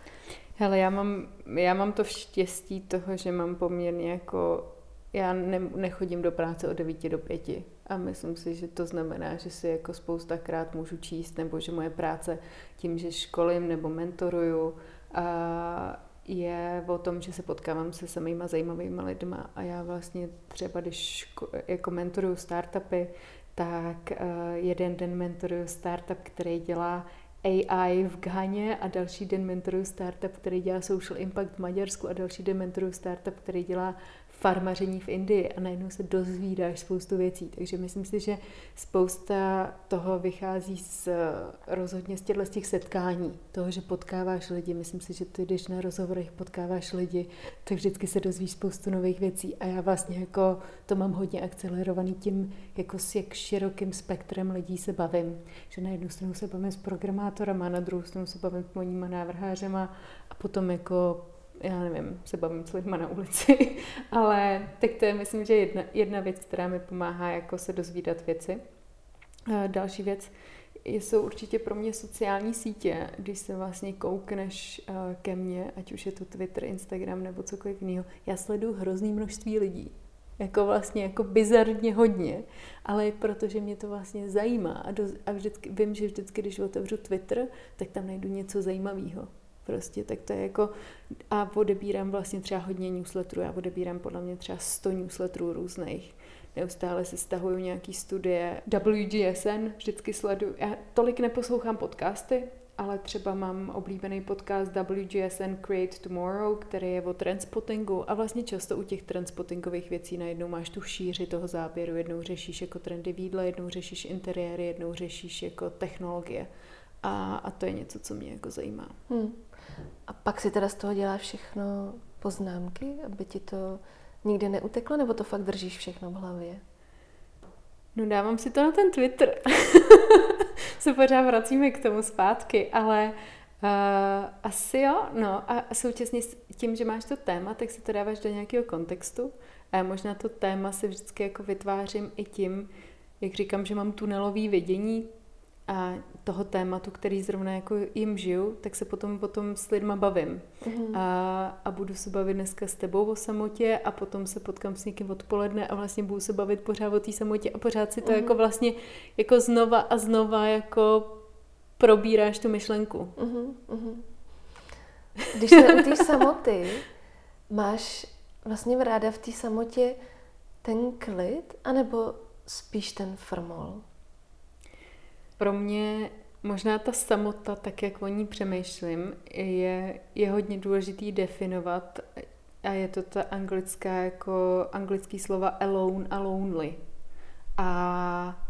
Hele, já mám, já mám to štěstí toho, že mám poměrně jako... Já ne, nechodím do práce od 9 do 5 a myslím si, že to znamená, že si jako spoustakrát můžu číst, nebo že moje práce tím, že školím nebo mentoruju, a je o tom, že se potkávám se samýma zajímavými lidma a já vlastně třeba, když jako mentoruju startupy, tak uh, jeden den mentoruju startup, který dělá AI v Ghaně a další den mentoruju startup, který dělá social impact v Maďarsku a další den mentoruju startup, který dělá farmaření v Indii a najednou se dozvídáš spoustu věcí. Takže myslím si, že spousta toho vychází z, rozhodně z těchto těch setkání, toho, že potkáváš lidi. Myslím si, že ty, když na rozhovorech potkáváš lidi, tak vždycky se dozvíš spoustu nových věcí a já vlastně jako to mám hodně akcelerovaný tím, jako s jak širokým spektrem lidí se bavím. Že na jednu stranu se bavím s programátorama, na druhou stranu se bavím s moníma návrhářema a potom jako já nevím, se bavím s lidma na ulici, ale tak to je, myslím, že jedna, jedna věc, která mi pomáhá jako se dozvídat věci. Další věc jsou určitě pro mě sociální sítě, když se vlastně koukneš ke mně, ať už je to Twitter, Instagram nebo cokoliv jiného. Já sleduju hrozný množství lidí, jako vlastně jako bizarně hodně, ale protože mě to vlastně zajímá a, do, a vždycky, vím, že vždycky, když otevřu Twitter, tak tam najdu něco zajímavého. Prostě, tak to je jako, a odebírám vlastně třeba hodně newsletterů, já odebírám podle mě třeba 100 newsletterů různých. Neustále si stahuju nějaký studie, WGSN vždycky sleduju. Já tolik neposlouchám podcasty, ale třeba mám oblíbený podcast WGSN Create Tomorrow, který je o transpottingu a vlastně často u těch transpottingových věcí najednou máš tu šíři toho záběru, jednou řešíš jako trendy výdle, jednou řešíš interiéry, jednou řešíš jako technologie. A, a to je něco, co mě jako zajímá. Hmm. A pak si teda z toho děláš všechno poznámky, aby ti to nikde neuteklo, nebo to fakt držíš všechno v hlavě? No dávám si to na ten Twitter. Se pořád vracíme k tomu zpátky, ale uh, asi jo, no a současně s tím, že máš to téma, tak si to dáváš do nějakého kontextu a já možná to téma si vždycky jako vytvářím i tím, jak říkám, že mám tunelový vidění, a toho tématu, který zrovna jako jim žiju, tak se potom, potom s lidma bavím. Mm-hmm. A, a budu se bavit dneska s tebou o samotě a potom se potkám s někým odpoledne a vlastně budu se bavit pořád o té samotě a pořád si to mm-hmm. jako vlastně jako znova a znova jako probíráš tu myšlenku. Mm-hmm. Když se u té samoty máš vlastně ráda v té samotě ten klid, anebo spíš ten frmol? Pro mě možná ta samota, tak jak o ní přemýšlím, je, je hodně důležitý definovat a je to ta anglická jako anglický slova alone a lonely. A,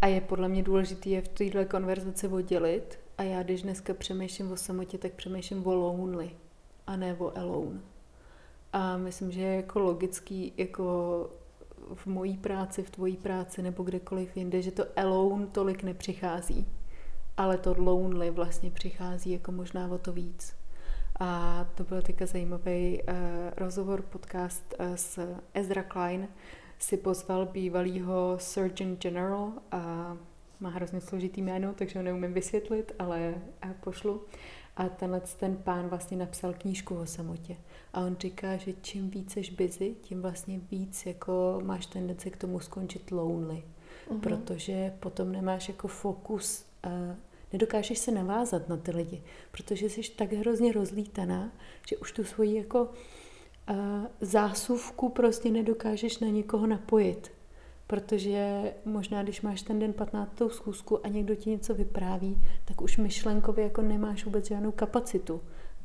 a je podle mě důležitý je v této konverzaci oddělit a já když dneska přemýšlím o samotě, tak přemýšlím o lonely a ne o alone. A myslím, že je jako logický jako v mojí práci, v tvojí práci nebo kdekoliv jinde, že to alone tolik nepřichází. ale to lonely vlastně přichází jako možná o to víc. A to byl teďka zajímavý uh, rozhovor, podcast uh, s Ezra Klein, si pozval bývalýho Surgeon General a má hrozně složitý jméno, takže ho neumím vysvětlit, ale uh, pošlu. A tenhle ten pán vlastně napsal knížku o samotě. A on říká, že čím víc jsi busy, tím vlastně víc jako máš tendence k tomu skončit lonely. Uh-huh. Protože potom nemáš jako fokus, uh, nedokážeš se navázat na ty lidi, protože jsi tak hrozně rozlítaná, že už tu svoji jako uh, zásuvku prostě nedokážeš na někoho napojit. Protože možná, když máš ten den 15. schůzku a někdo ti něco vypráví, tak už myšlenkově jako nemáš vůbec žádnou kapacitu.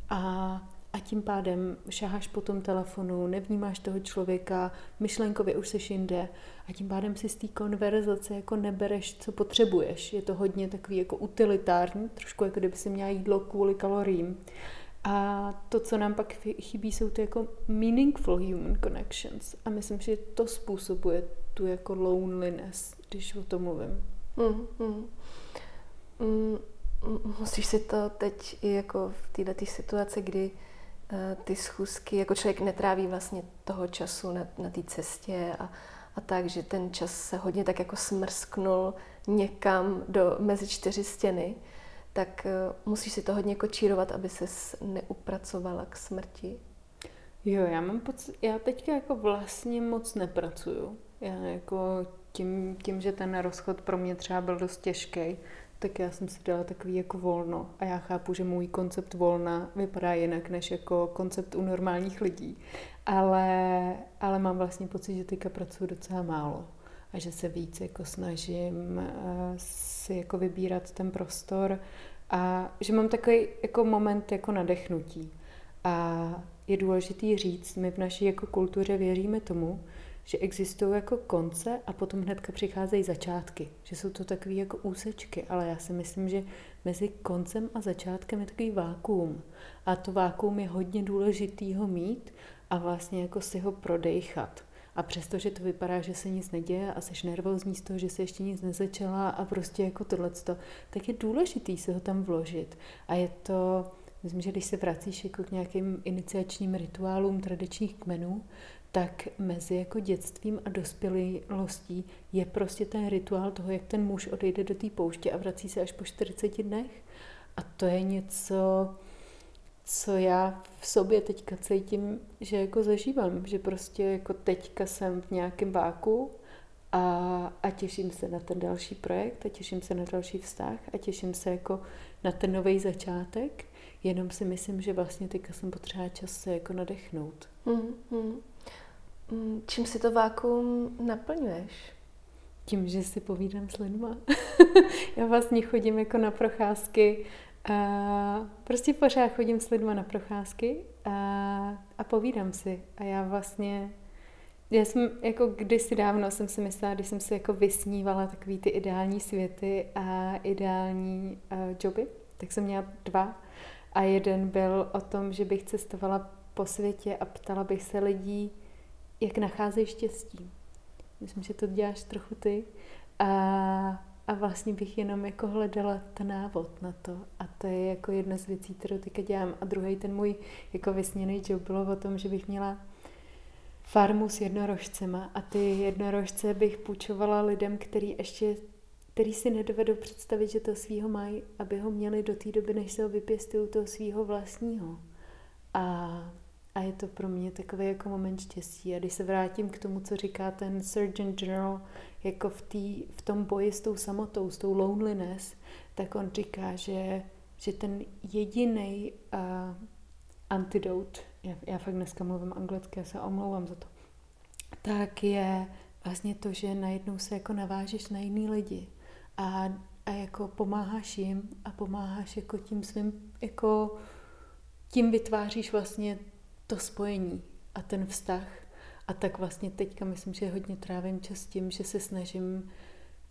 A, a tím pádem šaháš po tom telefonu, nevnímáš toho člověka, myšlenkově už seš jinde a tím pádem si z té konverzace jako nebereš, co potřebuješ. Je to hodně takový jako utilitární, trošku jako kdyby si měla jídlo kvůli kaloriím. A to, co nám pak chybí, jsou ty jako meaningful human connections. A myslím, že to způsobuje tu jako loneliness, když o tom mluvím. Mm, mm. Mm, musíš si to teď i jako v této situaci, kdy ty schůzky, jako člověk netráví vlastně toho času na, na té cestě a, a tak, že ten čas se hodně tak jako smrsknul někam do mezi čtyři stěny, tak uh, musíš si to hodně kočírovat, aby se neupracovala k smrti. Jo, já mám pocit, já teďka jako vlastně moc nepracuju. Já jako tím, tím, že ten rozchod pro mě třeba byl dost těžký, tak já jsem si dala takový jako volno. A já chápu, že můj koncept volna vypadá jinak než jako koncept u normálních lidí. Ale, ale mám vlastně pocit, že teďka pracuji docela málo a že se víc jako snažím uh, si jako vybírat ten prostor a že mám takový jako moment jako nadechnutí. A je důležitý říct, my v naší jako kultuře věříme tomu, že existují jako konce a potom hnedka přicházejí začátky. Že jsou to takové jako úsečky, ale já si myslím, že mezi koncem a začátkem je takový vákuum. A to vákuum je hodně důležitý ho mít a vlastně jako si ho prodejchat. A přestože to vypadá, že se nic neděje a jsi nervózní z toho, že se ještě nic nezačala a prostě jako tohleto, tak je důležitý se ho tam vložit. A je to, myslím, že když se vracíš jako k nějakým iniciačním rituálům tradičních kmenů, tak mezi jako dětstvím a dospělostí je prostě ten rituál toho, jak ten muž odejde do té pouště a vrací se až po 40 dnech. A to je něco, co já v sobě teďka cítím, že jako zažívám, že prostě jako teďka jsem v nějakém váku a, a těším se na ten další projekt a těším se na další vztah a těším se jako na ten nový začátek, jenom si myslím, že vlastně teďka jsem potřeba čas se jako nadechnout. Mm-hmm. Mm, čím si to vákuum naplňuješ? Tím, že si povídám s lidma. Já vlastně chodím jako na procházky a prostě pořád chodím s lidma na procházky a, a povídám si. A já vlastně, já jsem jako kdysi dávno jsem si myslela, když jsem si jako vysnívala takový ty ideální světy a ideální uh, joby, tak jsem měla dva. A jeden byl o tom, že bych cestovala po světě a ptala bych se lidí, jak nacházej štěstí. Myslím, že to děláš trochu ty. A, a vlastně bych jenom jako hledala ten návod na to. A to je jako jedna z věcí, kterou teďka dělám. A druhý ten můj jako vysněný job bylo o tom, že bych měla farmu s jednorožcema a ty jednorožce bych půjčovala lidem, který ještě který si nedovedou představit, že to svýho mají, aby ho měli do té doby, než se ho vypěstují toho svýho vlastního. A a je to pro mě takový jako moment štěstí. A když se vrátím k tomu, co říká ten Surgeon General, jako v, tý, v tom boji s tou samotou, s tou loneliness, tak on říká, že, že ten jediný uh, antidote, já, já fakt dneska mluvím anglicky, já se omlouvám za to, tak je vlastně to, že najednou se jako navážeš na jiný lidi a, a jako pomáháš jim a pomáháš jako tím svým, jako tím vytváříš vlastně to spojení a ten vztah. A tak vlastně teďka myslím, že hodně trávím čas tím, že se snažím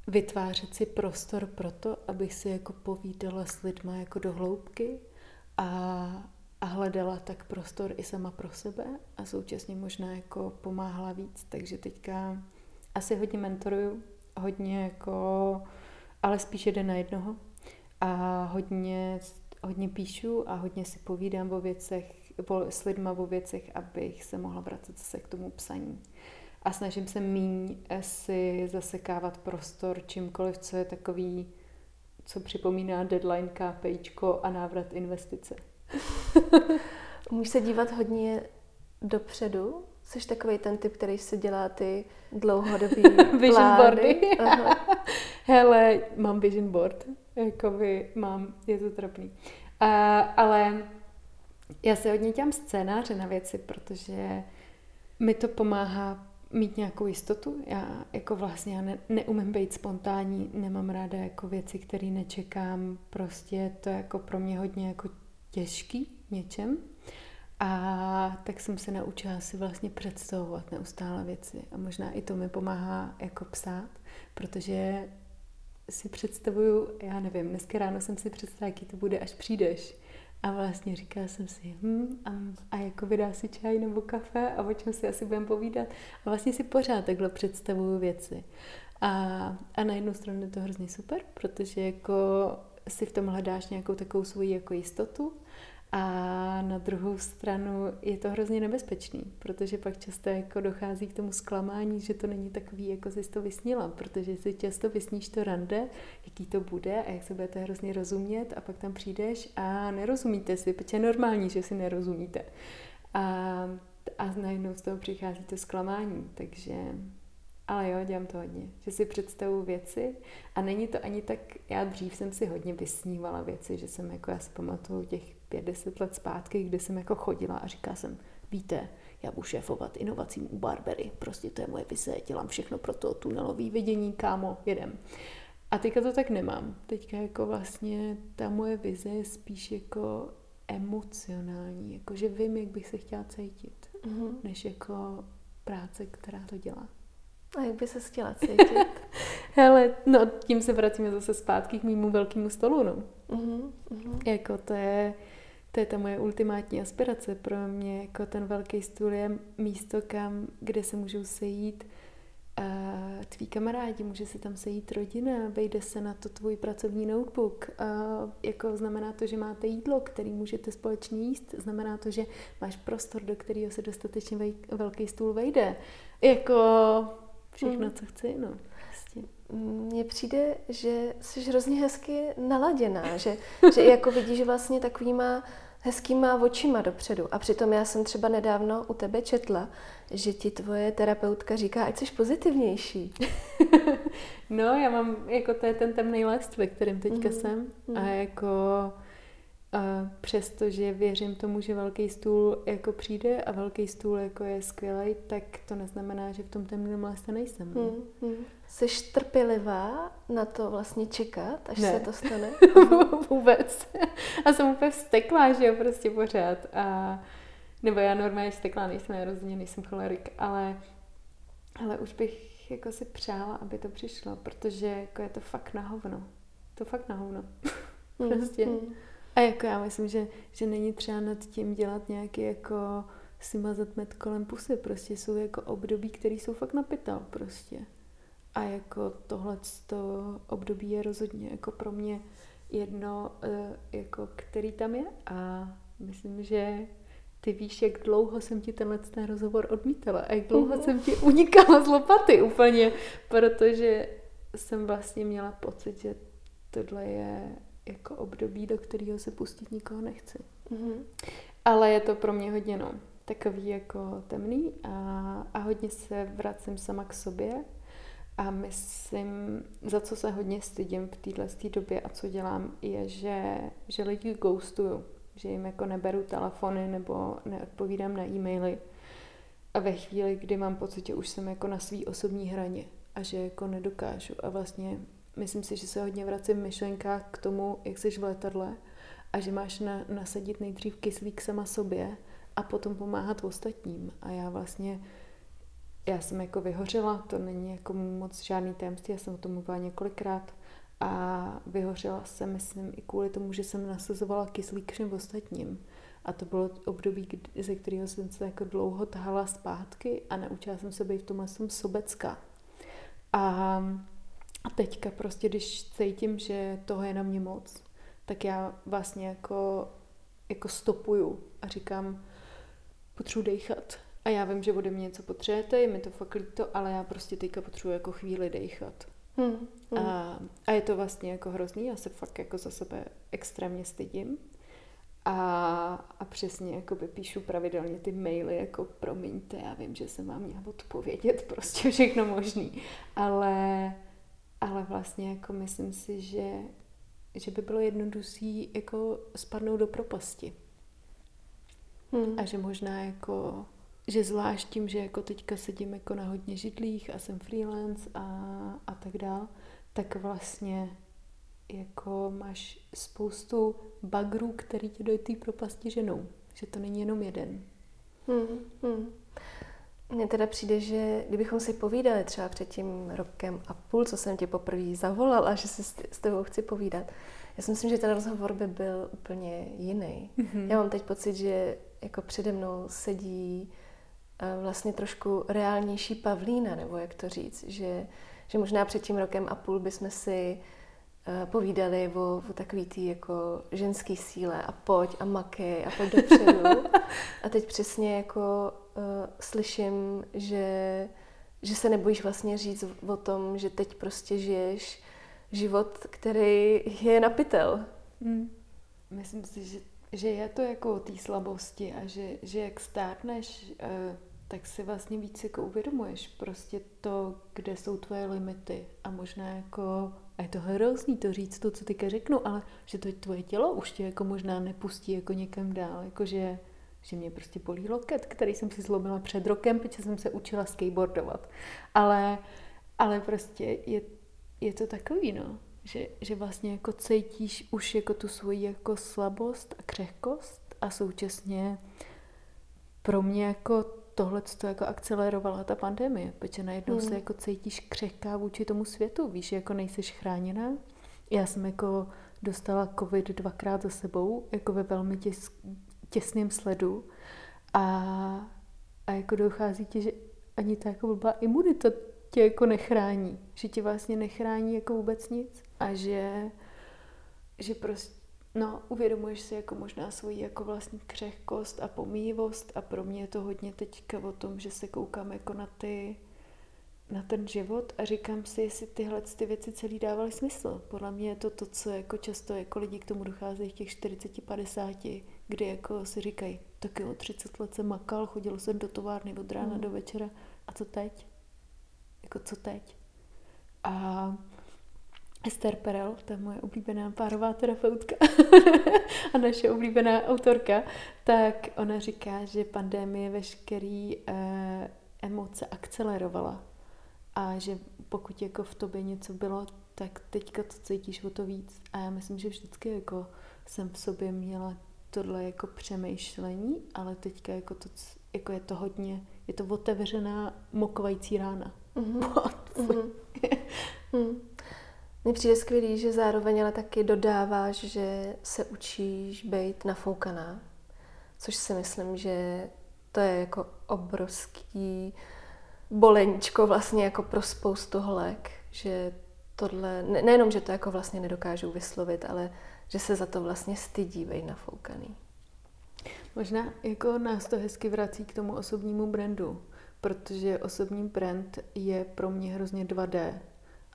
vytvářet si prostor pro to, abych si jako povídala s lidma jako do hloubky a, a hledala tak prostor i sama pro sebe a současně možná jako pomáhala víc. Takže teďka asi hodně mentoruju, hodně jako, ale spíš jeden na jednoho. a hodně, hodně píšu a hodně si povídám o věcech, s lidma o věcech, abych se mohla vracet zase k tomu psaní. A snažím se míň si zasekávat prostor čímkoliv, co je takový, co připomíná deadline, KPIčko a návrat investice. Můžeš se dívat hodně dopředu? Jsi takový ten typ, který si dělá ty dlouhodobý vision boardy. Hele, mám vision board. Jakoby mám, je to trapný. Uh, ale já se hodně dělám scénáře na věci, protože mi to pomáhá mít nějakou jistotu. Já jako vlastně já ne, neumím být spontánní, nemám ráda jako věci, které nečekám. Prostě to je jako pro mě hodně jako těžký něčem. A tak jsem se naučila si vlastně představovat neustále věci. A možná i to mi pomáhá jako psát, protože si představuju, já nevím, dneska ráno jsem si představila, jaký to bude, až přijdeš. A vlastně říkala jsem si, hm, a, a jako vydá si čaj nebo kafe a o čem si asi budeme povídat. A vlastně si pořád takhle představuju věci. A, a na jednu stranu je to hrozně super, protože jako si v tom hledáš nějakou takovou svoji jako jistotu a na druhou stranu je to hrozně nebezpečný, protože pak často jako dochází k tomu zklamání, že to není takový, jako jsi to vysnila, protože si často vysníš to rande, jaký to bude a jak se budete hrozně rozumět a pak tam přijdeš a nerozumíte si, protože je normální, že si nerozumíte. A, a najednou z toho přichází to zklamání, takže ale jo, dělám to hodně, že si představu věci a není to ani tak, já dřív jsem si hodně vysnívala věci, že jsem jako, já si pamatuju těch pět, deset let zpátky, kdy jsem jako chodila a říkala jsem, víte, já budu šéfovat inovacím u Barbery, prostě to je moje vize, dělám všechno pro to tunelový vidění, kámo, jedem. A teďka to tak nemám. Teďka jako vlastně ta moje vize je spíš jako emocionální, jako že vím, jak bych se chtěla cítit, mm-hmm. než jako práce, která to dělá. A jak by se chtěla cítit? Hele, no tím se vracíme zase zpátky k mému velkému stolu, no. Mm-hmm. Jako to je, to je ta moje ultimátní aspirace. Pro mě jako ten velký stůl je místo, kam, kde se můžou sejít uh, tví kamarádi, může se tam sejít rodina, vejde se na to tvůj pracovní notebook. Uh, jako znamená to, že máte jídlo, který můžete společně jíst. Znamená to, že máš prostor, do kterého se dostatečně vej, velký stůl vejde. Jako všechno, mm. co chci, no. Mně přijde, že jsi hrozně hezky naladěná, že, že jako vidíš vlastně takovýma hezkýma očima dopředu. A přitom já jsem třeba nedávno u tebe četla, že ti tvoje terapeutka říká, ať jsi pozitivnější. no, já mám, jako to je ten temný list, ve kterém teďka mm. jsem. A mhm. jako a přestože věřím tomu, že velký stůl jako přijde a velký stůl jako je skvělý, tak to neznamená, že v tom temném lese nejsem. Hmm, hmm. Jsi trpělivá na to vlastně čekat, až ne. se to stane? Vůbec. A jsem úplně vsteklá, že jo, prostě pořád. A, nebo já normálně vsteklá nejsem, já rozhodně nejsem cholerik, ale, ale už bych jako si přála, aby to přišlo, protože jako je to fakt na hovno. To fakt na hovno. Hmm, prostě. Hmm. A jako já myslím, že, že není třeba nad tím dělat nějaký jako si mazat med kolem pusy. Prostě jsou jako období, které jsou fakt na pytel prostě. A jako tohle období je rozhodně jako pro mě jedno, eh, jako který tam je. A myslím, že ty víš, jak dlouho jsem ti tenhle ten rozhovor odmítala a jak dlouho mm-hmm. jsem ti unikala z lopaty úplně, protože jsem vlastně měla pocit, že tohle je jako období, do kterého se pustit nikoho nechci. Mm-hmm. Ale je to pro mě hodně no, takový jako temný a, a hodně se vracím sama k sobě a myslím, za co se hodně stydím v téhle době a co dělám, je, že, že lidi ghostuju, že jim jako neberu telefony nebo neodpovídám na e-maily a ve chvíli, kdy mám pocit, že už jsem jako na svý osobní hraně a že jako nedokážu a vlastně myslím si, že se hodně vracím v myšlenkách k tomu, jak jsi v letadle a že máš na, nasadit nejdřív kyslík sama sobě a potom pomáhat ostatním. A já vlastně, já jsem jako vyhořela, to není jako moc žádný tajemství, já jsem o tom mluvila několikrát a vyhořela jsem, myslím, i kvůli tomu, že jsem nasazovala kyslík všem ostatním. A to bylo období, ze kterého jsem se jako dlouho tahala zpátky a naučila jsem se být v tomhle sobecká. A a teďka prostě, když cítím, že toho je na mě moc, tak já vlastně jako, jako stopuju a říkám, potřebuji dejchat. A já vím, že ode mě něco potřebujete, je mi to fakt líto, ale já prostě teďka potřebuji jako chvíli dejchat. Hmm, hmm. A, a je to vlastně jako hrozný, já se fakt jako za sebe extrémně stydím. A, a přesně jako by píšu pravidelně ty maily, jako promiňte, já vím, že jsem vám měla odpovědět, prostě všechno možný. Ale, ale vlastně jako myslím si, že, že by bylo jednodušší jako spadnout do propasti. Hmm. A že možná jako, že zvlášť tím, že jako teďka sedím jako na hodně židlích a jsem freelance a, a tak dál, tak vlastně jako máš spoustu bagrů, který tě do té propasti ženou. Že to není jenom jeden. Hmm, hmm. Mně teda přijde, že kdybychom si povídali třeba před tím rokem a půl, co jsem tě poprvé zavolala, že si s tebou chci povídat, já si myslím, že ten rozhovor by byl úplně jiný. Mm-hmm. Já mám teď pocit, že jako přede mnou sedí eh, vlastně trošku reálnější Pavlína, nebo jak to říct, že, že možná před tím rokem a půl bychom si Eh, povídali o, o takový tý jako ženský síle a pojď a makej a pojď dopředu. a teď přesně jako uh, slyším, že, že se nebojíš vlastně říct o tom, že teď prostě žiješ život, který je napitel. Hmm. Myslím si, že, že je to jako o té slabosti a že, že jak stárneš, uh, tak si vlastně víc jako uvědomuješ prostě to, kde jsou tvoje limity a možná jako a je to hrozný to říct, to, co teďka řeknu, ale že to tvoje tělo už tě jako možná nepustí jako někam dál, jakože že mě prostě bolí loket, který jsem si zlomila před rokem, protože jsem se učila skateboardovat. Ale, ale prostě je, je to takový, no, že, že vlastně jako cítíš už jako tu svoji jako slabost a křehkost a současně pro mě jako tohle to jako akcelerovala ta pandemie, protože najednou hmm. se jako cítíš křehká vůči tomu světu, víš, jako nejseš chráněná. Já jsem jako dostala covid dvakrát za sebou, jako ve velmi těs, těsném sledu. A, a jako dochází ti, že ani ta jako blbá imunita tě jako nechrání, že tě vlastně nechrání jako vůbec nic. A že, že prostě No, uvědomuješ si jako možná svoji jako vlastní křehkost a pomíjivost a pro mě je to hodně teďka o tom, že se koukám jako na ty, na ten život a říkám si, jestli tyhle ty věci celý dávaly smysl. Podle mě je to to, co jako často jako lidi k tomu docházejí v těch 40-50, kdy jako si říkají, tak jo, 30 let jsem makal, chodil jsem do továrny od rána hmm. do večera a co teď? Jako co teď? A Esther Perel, je moje oblíbená párová terapeutka a naše oblíbená autorka, tak ona říká, že pandemie veškerý eh, emoce akcelerovala a že pokud jako v tobě něco bylo, tak teďka to cítíš o to víc. A já myslím, že vždycky jako jsem v sobě měla tohle jako přemýšlení, ale teďka jako, to, jako je to hodně, je to otevřená mokovající rána. Mm-hmm. mm-hmm. Mně přijde skvělý, že zároveň ale taky dodáváš, že se učíš být nafoukaná, což si myslím, že to je jako obrovský boleničko vlastně jako pro spoustu holek, že tohle, ne, nejenom, že to jako vlastně nedokážou vyslovit, ale že se za to vlastně stydí být nafoukaný. Možná jako nás to hezky vrací k tomu osobnímu brandu, protože osobní brand je pro mě hrozně 2D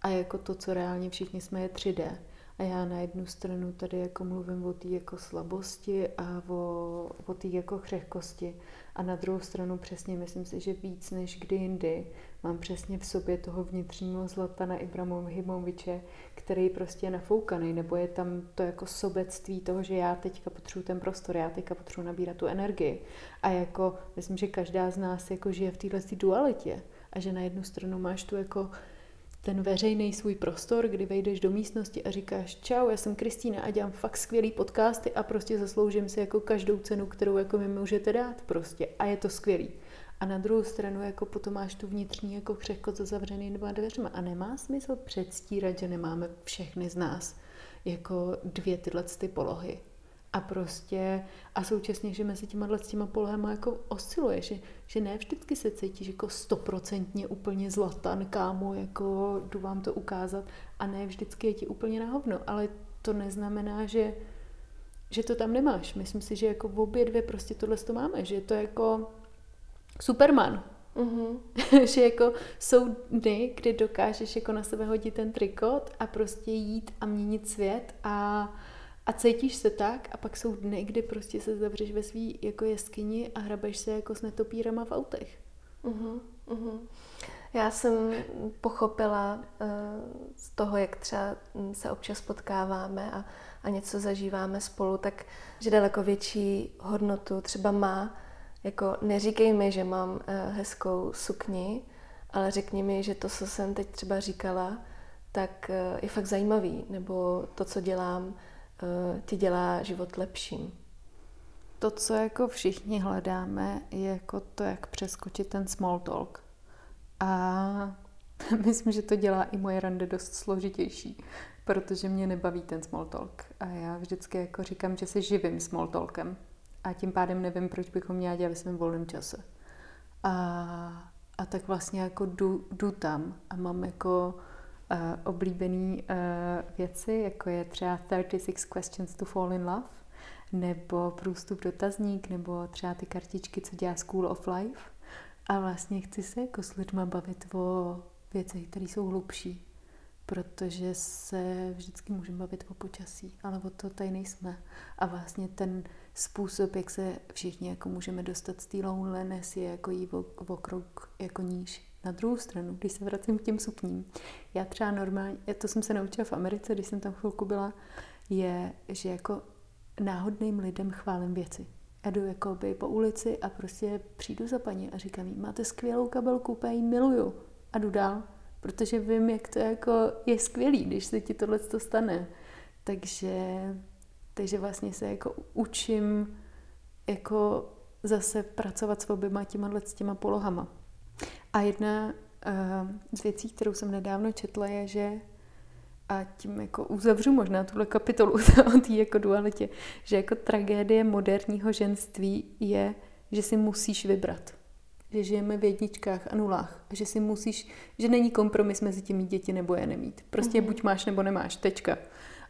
a jako to, co reálně všichni jsme, je 3D. A já na jednu stranu tady jako mluvím o té jako slabosti a o, o té jako křehkosti. A na druhou stranu přesně myslím si, že víc než kdy jindy mám přesně v sobě toho vnitřního Zlatana Ibrahimoviče, který prostě je nafoukaný, nebo je tam to jako sobectví toho, že já teďka potřebuji ten prostor, já teďka potřebuji nabírat tu energii. A jako myslím, že každá z nás jako žije v této dualitě. A že na jednu stranu máš tu jako ten veřejný svůj prostor, kdy vejdeš do místnosti a říkáš čau, já jsem Kristýna a dělám fakt skvělý podcasty a prostě zasloužím si jako každou cenu, kterou jako mi můžete dát prostě a je to skvělý. A na druhou stranu jako potom máš tu vnitřní jako křehkost za zavřenýma dveřma a nemá smysl předstírat, že nemáme všechny z nás jako dvě tyhle ty polohy. A prostě, a současně, že mezi těma s těma polohama jako osciluje, že, že ne vždycky se cítíš jako stoprocentně úplně zlatan, kámo, jako jdu vám to ukázat a ne vždycky je ti úplně na hovno, ale to neznamená, že, že to tam nemáš. Myslím si, že jako v obě dvě prostě tohle to máme, že je to jako Superman. Mm-hmm. že jako jsou dny, kdy dokážeš jako na sebe hodit ten trikot a prostě jít a měnit svět a, a cítíš se tak a pak jsou dny, kdy prostě se zavřeš ve svý jako jeskyni a hrabeš se jako s netopírama v autech. Mm-hmm. Mm-hmm. Já jsem pochopila uh, z toho, jak třeba se občas potkáváme a, a něco zažíváme spolu, tak že daleko větší hodnotu třeba má, jako neříkej mi, že mám uh, hezkou sukni, ale řekni mi, že to, co jsem teď třeba říkala, tak uh, je fakt zajímavý, nebo to, co dělám, ti dělá život lepším. To, co jako všichni hledáme, je jako to, jak přeskočit ten small talk a myslím, že to dělá i moje rande dost složitější, protože mě nebaví ten small talk. A já vždycky jako říkám, že se živím small talkem. A tím pádem nevím, proč bychom měla dělat ve svém volném čase. A, a tak vlastně jako jdu, jdu tam a mám jako uh, oblíbený uh, věci, jako je třeba 36 questions to fall in love, nebo průstup dotazník, nebo třeba ty kartičky, co dělá School of Life. A vlastně chci se jako s lidma bavit o věcech, které jsou hlubší, protože se vždycky můžeme bavit o počasí, ale o to tady nejsme. A vlastně ten způsob, jak se všichni jako můžeme dostat z té loneliness, je jako jí o, o krok jako níž. Na druhou stranu, když se vracím k těm sukním, já třeba normálně, to jsem se naučila v Americe, když jsem tam chvilku byla, je, že jako náhodným lidem chválím věci já jdu jako by po ulici a prostě přijdu za paní a říkám jí, máte skvělou kabelku, já ji miluju. A jdu dál, protože vím, jak to jako je skvělý, když se ti tohle to stane. Takže, takže vlastně se jako učím jako zase pracovat s oběma těma, těma polohama. A jedna uh, z věcí, kterou jsem nedávno četla, je, že a tím jako uzavřu možná tuhle kapitolu o té jako dualitě, že jako tragédie moderního ženství je, že si musíš vybrat. Že žijeme v jedničkách a nulách. A že si musíš, že není kompromis mezi tím mít děti nebo je nemít. Prostě mm-hmm. buď máš nebo nemáš, tečka.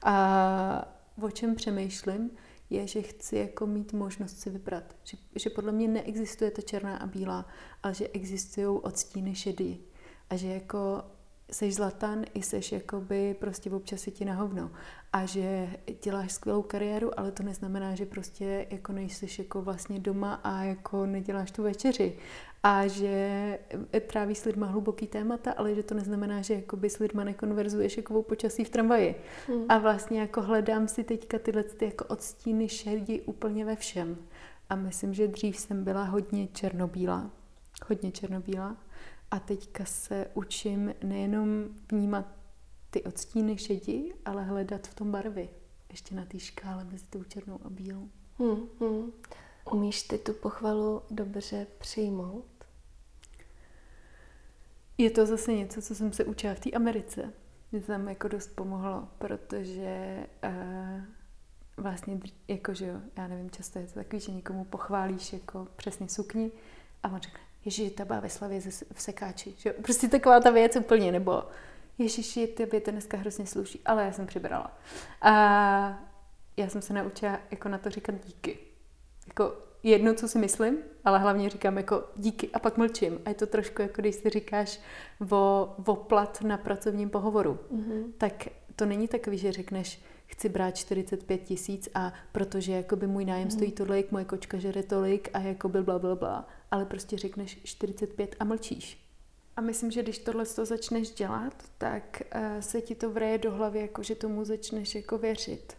A o čem přemýšlím, je, že chci jako mít možnost si vybrat. Že, že podle mě neexistuje ta černá a bílá, ale že existují odstíny šedý. A že jako seš zlatan i seš jakoby prostě občas si ti na hovno. A že děláš skvělou kariéru, ale to neznamená, že prostě jako nejseš jako vlastně doma a jako neděláš tu večeři. A že tráví s lidma hluboký témata, ale že to neznamená, že jakoby s lidma nekonverzuješ jako počasí v tramvaji. Hmm. A vlastně jako hledám si teďka tyhle ty jako odstíny šerdi úplně ve všem. A myslím, že dřív jsem byla hodně černobílá. Hodně černobílá a teďka se učím nejenom vnímat ty odstíny šedi, ale hledat v tom barvy. Ještě na té škále mezi tou černou a bílou. Hmm, hmm. Umíš ty tu pochvalu dobře přijmout? Je to zase něco, co jsem se učila v té Americe. Mě to tam jako dost pomohlo, protože uh, vlastně, jako že jo, já nevím, často je to takový, že někomu pochválíš jako přesně sukni a on řekne, Ježíš, ta byla ve slavě v sekáči. Že? Prostě taková ta věc úplně, nebo Ježíši, tebe to dneska hrozně sluší, ale já jsem přibrala. A já jsem se naučila jako na to říkat díky. Jako jedno, co si myslím, ale hlavně říkám jako díky a pak mlčím. A je to trošku jako když si říkáš o, o plat na pracovním pohovoru. Mm-hmm. Tak to není takový, že řekneš, chci brát 45 tisíc a protože jakoby můj nájem mm. stojí tolik, moje kočka žere tolik a jako byl bla, bla, bla. Ale prostě řekneš 45 a mlčíš. A myslím, že když tohle to začneš dělat, tak uh, se ti to vreje do hlavy, jako že tomu začneš jako věřit.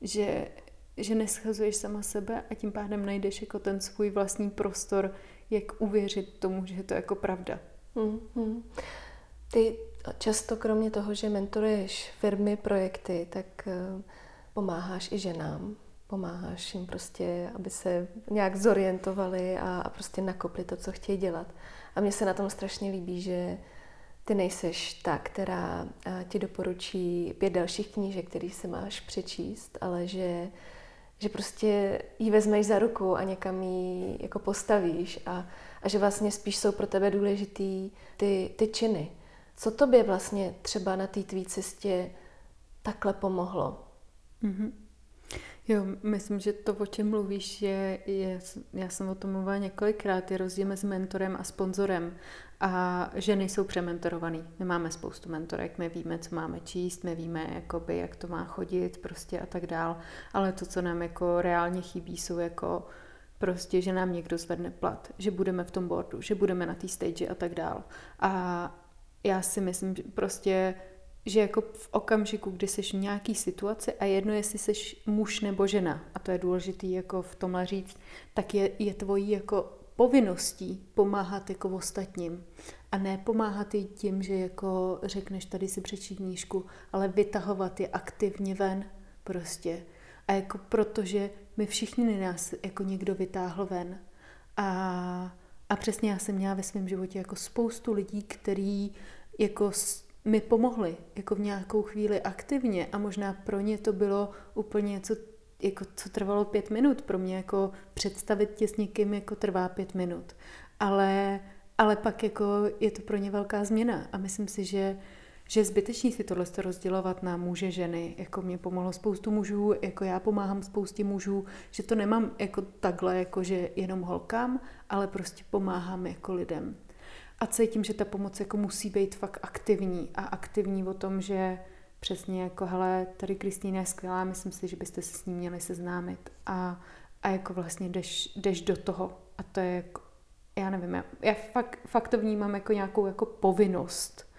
Že, že neschazuješ sama sebe a tím pádem najdeš jako ten svůj vlastní prostor, jak uvěřit tomu, že je to jako pravda. Mm, mm. Ty často kromě toho, že mentoruješ firmy, projekty, tak eh, pomáháš i ženám. Pomáháš jim prostě, aby se nějak zorientovali a, a prostě nakopli to, co chtějí dělat. A mně se na tom strašně líbí, že ty nejseš ta, která ti doporučí pět dalších knížek, který si máš přečíst, ale že, že prostě ji vezmeš za ruku a někam ji jako postavíš a, a že vlastně spíš jsou pro tebe důležitý ty, ty činy. Co tobě vlastně třeba na té tvý cestě takhle pomohlo? Mm-hmm. Jo, myslím, že to, o čem mluvíš, je, je, já jsem o tom mluvila několikrát, je rozdíl mezi mentorem a sponzorem. A že nejsou přementorovaný. My máme spoustu mentorek, my víme, co máme číst, my víme, jakoby, jak to má chodit prostě a tak dál. Ale to, co nám jako reálně chybí, jsou jako prostě, že nám někdo zvedne plat, že budeme v tom boardu, že budeme na té stage a tak dál. A já si myslím, že prostě že jako v okamžiku, kdy jsi v nějaký situaci a jedno, jestli jsi muž nebo žena, a to je důležité jako v tomhle říct, tak je, je tvojí jako povinností pomáhat jako ostatním. A ne pomáhat i tím, že jako řekneš, tady si přečí knížku, ale vytahovat je aktivně ven prostě. A jako protože my všichni nás jako někdo vytáhl ven. A, a přesně já jsem měla ve svém životě jako spoustu lidí, který jako mi pomohli jako v nějakou chvíli aktivně a možná pro ně to bylo úplně něco, jako co trvalo pět minut. Pro mě jako představit tě s někým jako trvá pět minut. Ale, ale pak jako je to pro ně velká změna a myslím si, že že je zbytečný si tohle rozdělovat na muže, ženy. Jako mě pomohlo spoustu mužů, jako já pomáhám spoustě mužů, že to nemám jako takhle, jako že jenom holkám, ale prostě pomáhám jako lidem a cítím, že ta pomoc jako musí být fakt aktivní a aktivní o tom, že přesně jako hele, tady Kristýna je skvělá, myslím si, že byste se s ní měli seznámit a, a jako vlastně jdeš, jdeš do toho a to je jako, já nevím, já, já fakt, fakt to vnímám jako nějakou jako povinnost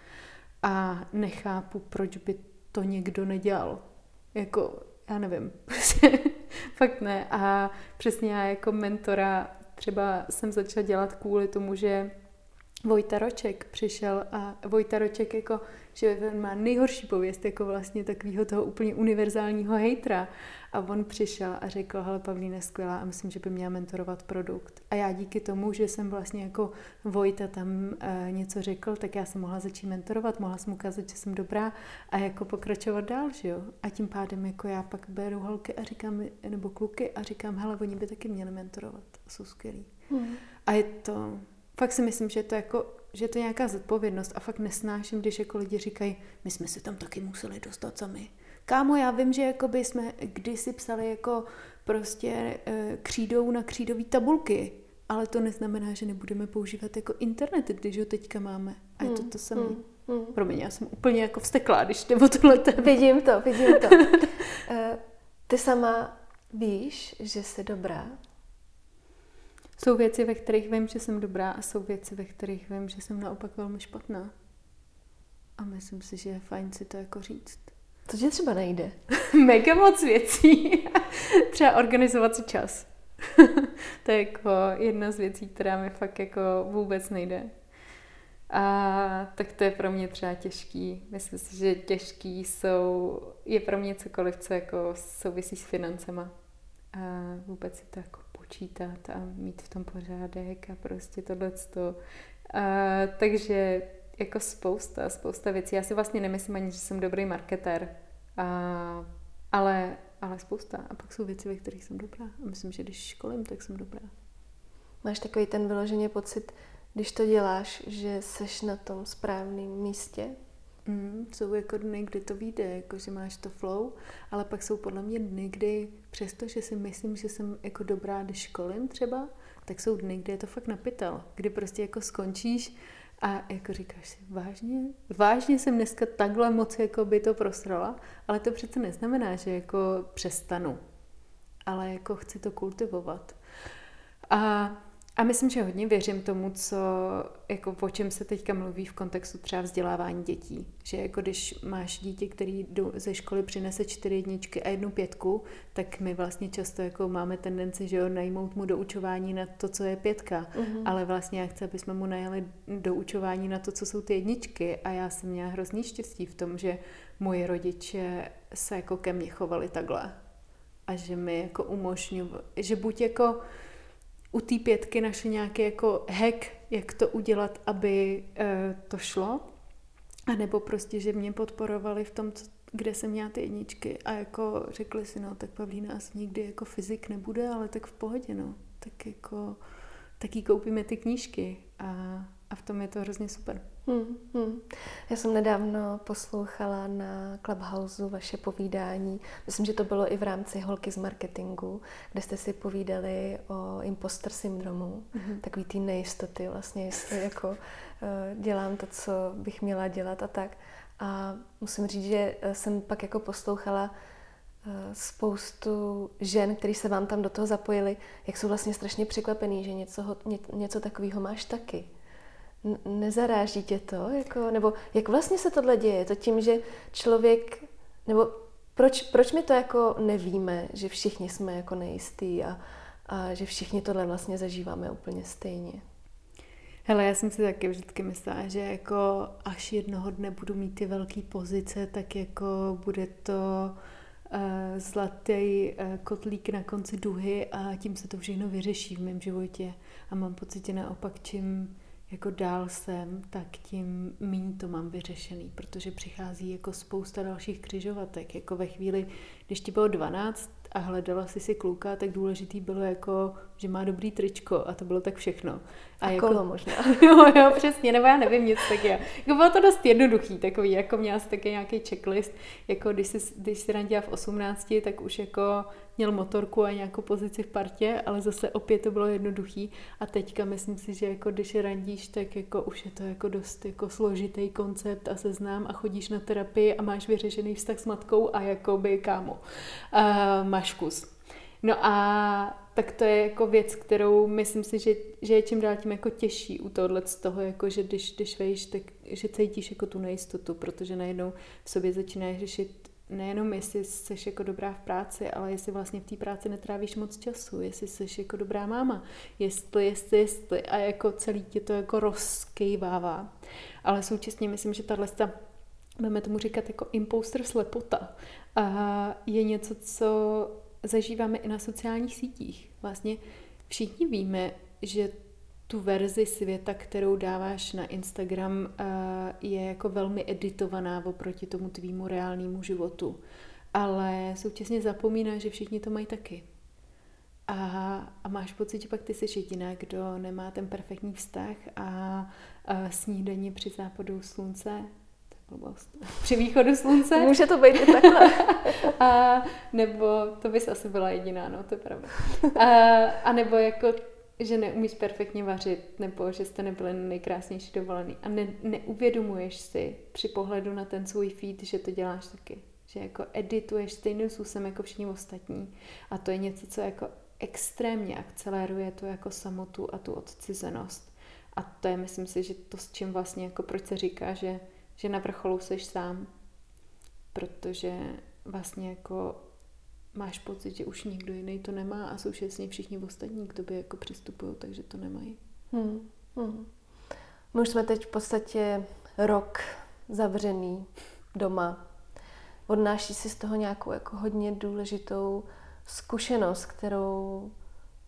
a nechápu, proč by to někdo nedělal. Jako, já nevím, fakt ne. A přesně já jako mentora třeba jsem začala dělat kvůli tomu, že Vojta Roček přišel a Vojta Roček jako, že on má nejhorší pověst jako vlastně takového toho úplně univerzálního hejtra a on přišel a řekl, hele Pavlína skvělá a myslím, že by měla mentorovat produkt. A já díky tomu, že jsem vlastně jako Vojta tam e, něco řekl, tak já jsem mohla začít mentorovat, mohla jsem ukázat, že jsem dobrá a jako pokračovat dál, že jo. A tím pádem jako já pak beru holky a říkám, nebo kluky a říkám, hele, oni by taky měli mentorovat, jsou skvělí. Hmm. A je to, fakt si myslím, že to jako že to je nějaká zodpovědnost a fakt nesnáším, když jako lidi říkají, my jsme se tam taky museli dostat sami. Kámo, já vím, že jako by jsme kdysi psali jako prostě e, křídou na křídový tabulky, ale to neznamená, že nebudeme používat jako internet, když ho teďka máme. A je to hmm, to samé. Hmm, hmm. Promiň, já jsem úplně jako vsteklá, když jde o tohle téma. Vidím to, vidím to. uh, ty sama víš, že jsi dobrá, jsou věci, ve kterých vím, že jsem dobrá a jsou věci, ve kterých vím, že jsem naopak velmi špatná. A myslím si, že je fajn si to jako říct. To tě třeba nejde. Mega moc věcí. třeba organizovat si čas. to je jako jedna z věcí, která mi fakt jako vůbec nejde. A tak to je pro mě třeba těžký. Myslím si, že těžký jsou, je pro mě cokoliv, co jako souvisí s financema. A vůbec si to jako počítat a mít v tom pořádek a prostě tohleto. A, takže jako spousta, spousta věcí. Já si vlastně nemyslím ani, že jsem dobrý marketér, a, ale, ale spousta. A pak jsou věci, ve kterých jsem dobrá. A myslím, že když školím, tak jsem dobrá. Máš takový ten vyloženě pocit, když to děláš, že seš na tom správném místě? Mm, jsou jako dny, kdy to vyjde, jako že máš to flow, ale pak jsou podle mě dny, kdy přesto, že si myslím, že jsem jako dobrá, když školím třeba, tak jsou dny, kdy je to fakt napitel, kdy prostě jako skončíš a jako říkáš si, vážně? Vážně jsem dneska takhle moc jako by to prosrala, ale to přece neznamená, že jako přestanu, ale jako chci to kultivovat. A a myslím, že hodně věřím tomu, co, jako o čem se teďka mluví v kontextu třeba vzdělávání dětí. Že jako když máš dítě, který ze školy přinese čtyři jedničky a jednu pětku, tak my vlastně často jako máme tendenci, že jo, najmout mu doučování na to, co je pětka. Mm-hmm. Ale vlastně já chci, aby jsme mu najali doučování na to, co jsou ty jedničky. A já jsem měla hrozný štěstí v tom, že moji rodiče se jako ke mně chovali takhle. A že mi jako umožňují, že buď jako u té pětky našli nějaký jako hack, jak to udělat, aby e, to šlo. A nebo prostě, že mě podporovali v tom, co, kde jsem měla ty jedničky a jako řekli si, no tak Pavlína asi nikdy jako fyzik nebude, ale tak v pohodě, no. Tak jako, taky koupíme ty knížky a, a v tom je to hrozně super. Hmm, hmm. Já jsem nedávno poslouchala na Clubhouse vaše povídání. Myslím, že to bylo i v rámci Holky z marketingu, kde jste si povídali o imposter syndromu, mm-hmm. takový ty nejistoty vlastně, jestli jako uh, dělám to, co bych měla dělat a tak. A musím říct, že eh, jsem pak jako poslouchala uh, spoustu žen, kteří se vám tam do toho zapojili, jak jsou vlastně strašně překvapený, že něco, ně, něco takového máš taky nezaráží tě to? Jako, nebo jak vlastně se tohle děje? Je to tím, že člověk, nebo proč, proč my to jako nevíme, že všichni jsme jako nejistý a, a že všichni tohle vlastně zažíváme úplně stejně? Hele, já jsem si taky vždycky myslela, že jako až jednoho dne budu mít ty velké pozice, tak jako bude to uh, zlatý uh, kotlík na konci duhy a tím se to všechno vyřeší v mém životě. A mám pocit, že naopak čím jako dál jsem, tak tím méně to mám vyřešený, protože přichází jako spousta dalších křižovatek. Jako ve chvíli, když ti bylo 12 a hledala si si kluka, tak důležitý bylo jako, že má dobrý tričko a to bylo tak všechno. A, a jako, kolo možná. jo, jo, přesně, nebo já nevím nic tak je. Jako bylo to dost jednoduchý, takový, jako měla jsi taky nějaký checklist, jako když jsi, když jsi randila v 18, tak už jako měl motorku a nějakou pozici v partě, ale zase opět to bylo jednoduchý a teďka myslím si, že jako když randíš, tak jako už je to jako dost jako složitý koncept a seznám a chodíš na terapii a máš vyřešený vztah s matkou a jako by kámo, uh, máš kus. No a tak to je jako věc, kterou myslím si, že, že je čím dál tím jako těžší u tohohle z toho, jako že když, když vejš, tak že cítíš jako tu nejistotu, protože najednou v sobě začínáš řešit nejenom jestli jsi jako dobrá v práci, ale jestli vlastně v té práci netrávíš moc času, jestli jsi jako dobrá máma, jestli, jestli, jestli a jako celý tě to jako rozkejvává. Ale současně myslím, že tahle budeme tomu říkat jako imposter slepota, a je něco, co zažíváme i na sociálních sítích. Vlastně všichni víme, že tu verzi světa, kterou dáváš na Instagram, eh, je jako velmi editovaná oproti tomu tvýmu reálnému životu. Ale současně zapomíná, že všichni to mají taky. A, a máš pocit, že pak ty jsi jediná, kdo nemá ten perfektní vztah a, a snídaní při západu slunce blbost. Při východu slunce. Může to být i takhle. a, nebo to bys asi byla jediná, no, to je pravda. A, a nebo jako že neumíš perfektně vařit, nebo že jste nebyli nejkrásnější dovolený a ne, neuvědomuješ si při pohledu na ten svůj feed, že to děláš taky. Že jako edituješ stejným způsobem jako všichni ostatní. A to je něco, co jako extrémně akceleruje tu jako samotu a tu odcizenost. A to je, myslím si, že to s čím vlastně, jako proč se říká, že, že na vrcholu seš sám. Protože vlastně jako máš pocit, že už nikdo jiný to nemá a současně všichni ostatní k tobě jako přistupují, takže to nemají. Hmm. Hmm. My už jsme teď v podstatě rok zavřený doma. Odnáší si z toho nějakou jako hodně důležitou zkušenost, kterou,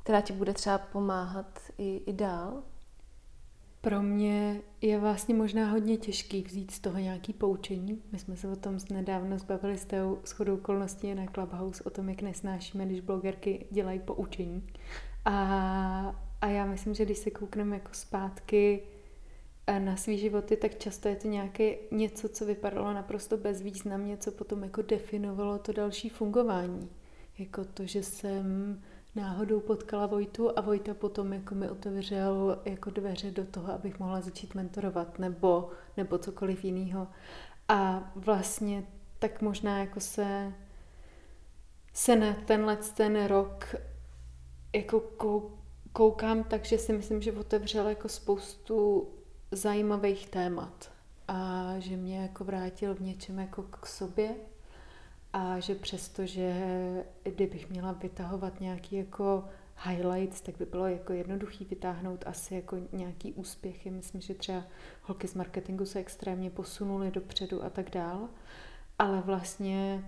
která ti bude třeba pomáhat i, i dál? Pro mě je vlastně možná hodně těžký vzít z toho nějaký poučení. My jsme se o tom nedávno zbavili s tou shodou okolností na Clubhouse o tom, jak nesnášíme, když blogerky dělají poučení. A, a já myslím, že když se koukneme jako zpátky eh, na svý životy, tak často je to nějaké něco, co vypadalo naprosto bezvýznamně, co potom jako definovalo to další fungování. Jako to, že jsem náhodou potkala Vojtu a Vojta potom jako mi otevřel jako dveře do toho, abych mohla začít mentorovat nebo, nebo cokoliv jiného. A vlastně tak možná jako se, se na tenhle ten rok jako koukám, takže si myslím, že otevřel jako spoustu zajímavých témat a že mě jako vrátil v něčem jako k sobě a že přesto, že kdybych měla vytahovat nějaký jako highlights, tak by bylo jako jednoduchý vytáhnout asi jako nějaký úspěchy. Myslím, že třeba holky z marketingu se extrémně posunuly dopředu a tak dál. Ale vlastně,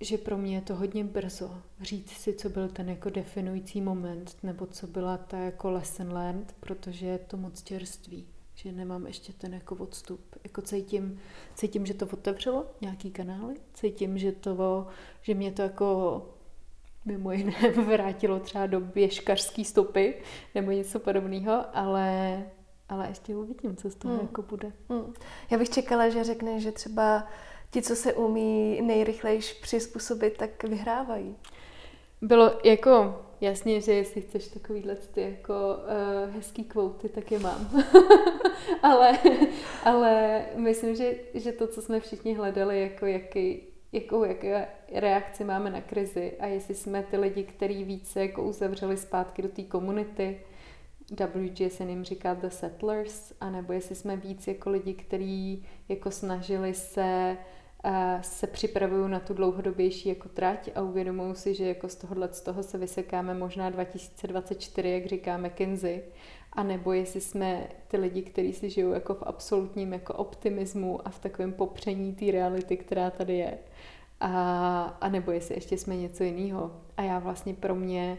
že pro mě je to hodně brzo říct si, co byl ten jako definující moment, nebo co byla ta jako lesson learned, protože je to moc čerství že nemám ještě ten jako odstup. Jako cítím, cítím, že to otevřelo nějaký kanály, cítím, že to, že mě to jako mimo jiné vrátilo třeba do běžkařské stopy nebo něco podobného, ale ale ještě uvidím, co z toho hmm. jako bude. Hmm. Já bych čekala, že řekne, že třeba ti, co se umí nejrychlejš přizpůsobit, tak vyhrávají. Bylo jako jasně, že jestli chceš takovýhle ty jako uh, hezký kvouty, tak je mám. ale, ale myslím, že, že to, co jsme všichni hledali, jako jaký, jakou, jaké reakci máme na krizi a jestli jsme ty lidi, kteří více jako uzavřeli zpátky do té komunity, WG se jim říká The Settlers, anebo jestli jsme víc jako lidi, kteří jako snažili se se připravují na tu dlouhodobější jako trať a uvědomují si, že jako z tohohle z toho se vysekáme možná 2024, jak říká McKinsey, a nebo jestli jsme ty lidi, kteří si žijou jako v absolutním jako optimismu a v takovém popření té reality, která tady je. A, a nebo jestli ještě jsme něco jiného. A já vlastně pro mě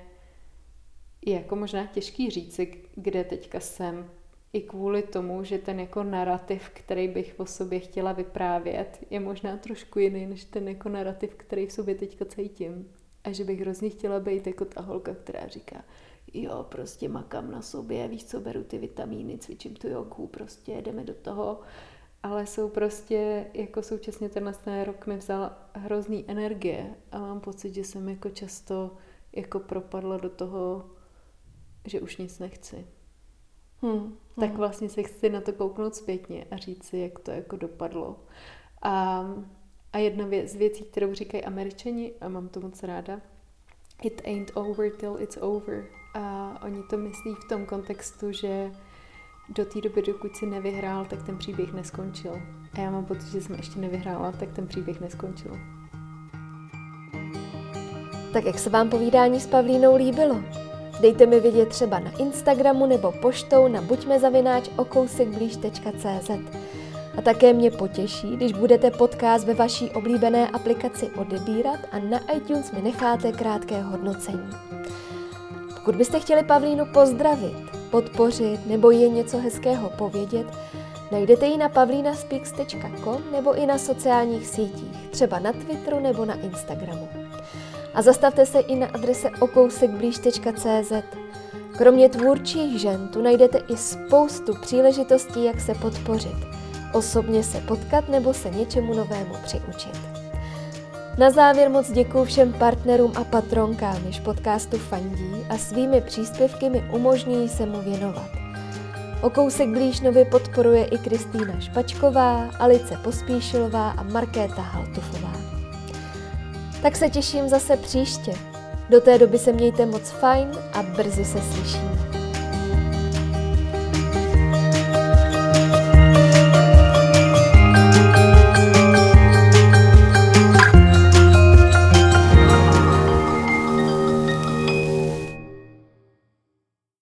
je jako možná těžký říci, kde teďka jsem, i kvůli tomu, že ten jako narrativ, který bych o sobě chtěla vyprávět, je možná trošku jiný, než ten jako narrativ, který v sobě teďka cítím. A že bych hrozně chtěla být jako ta holka, která říká, jo, prostě makám na sobě, víš co, beru ty vitamíny, cvičím tu jogu, prostě jdeme do toho. Ale jsou prostě, jako současně tenhle ten rok mi vzal hrozný energie a mám pocit, že jsem jako často jako propadla do toho, že už nic nechci. Hmm. Tak hmm. vlastně se chci na to kouknout zpětně a říct si, jak to jako dopadlo. A, a jedna věc, z věcí, kterou říkají američani, a mám to moc ráda, it ain't over till it's over. A oni to myslí v tom kontextu, že do té doby, dokud si nevyhrál, tak ten příběh neskončil. A já mám pocit, že jsem ještě nevyhrála, tak ten příběh neskončil. Tak jak se vám povídání s Pavlínou líbilo? Dejte mi vědět třeba na Instagramu nebo poštou na buďmezavináč okousekblíž.cz. A také mě potěší, když budete podcast ve vaší oblíbené aplikaci odebírat a na iTunes mi necháte krátké hodnocení. Pokud byste chtěli Pavlínu pozdravit, podpořit nebo jen něco hezkého povědět, najdete ji na pavlínaspeaks.com nebo i na sociálních sítích, třeba na Twitteru nebo na Instagramu. A zastavte se i na adrese okousekblíž.cz. Kromě tvůrčích žen tu najdete i spoustu příležitostí, jak se podpořit, osobně se potkat nebo se něčemu novému přiučit. Na závěr moc děkuji všem partnerům a patronkám, jež podcastu fandí a svými příspěvky mi umožňují se mu věnovat. O kousek blíž nově podporuje i Kristýna Špačková, Alice Pospíšilová a Markéta Haltufová tak se těším zase příště. Do té doby se mějte moc fajn a brzy se slyšíme.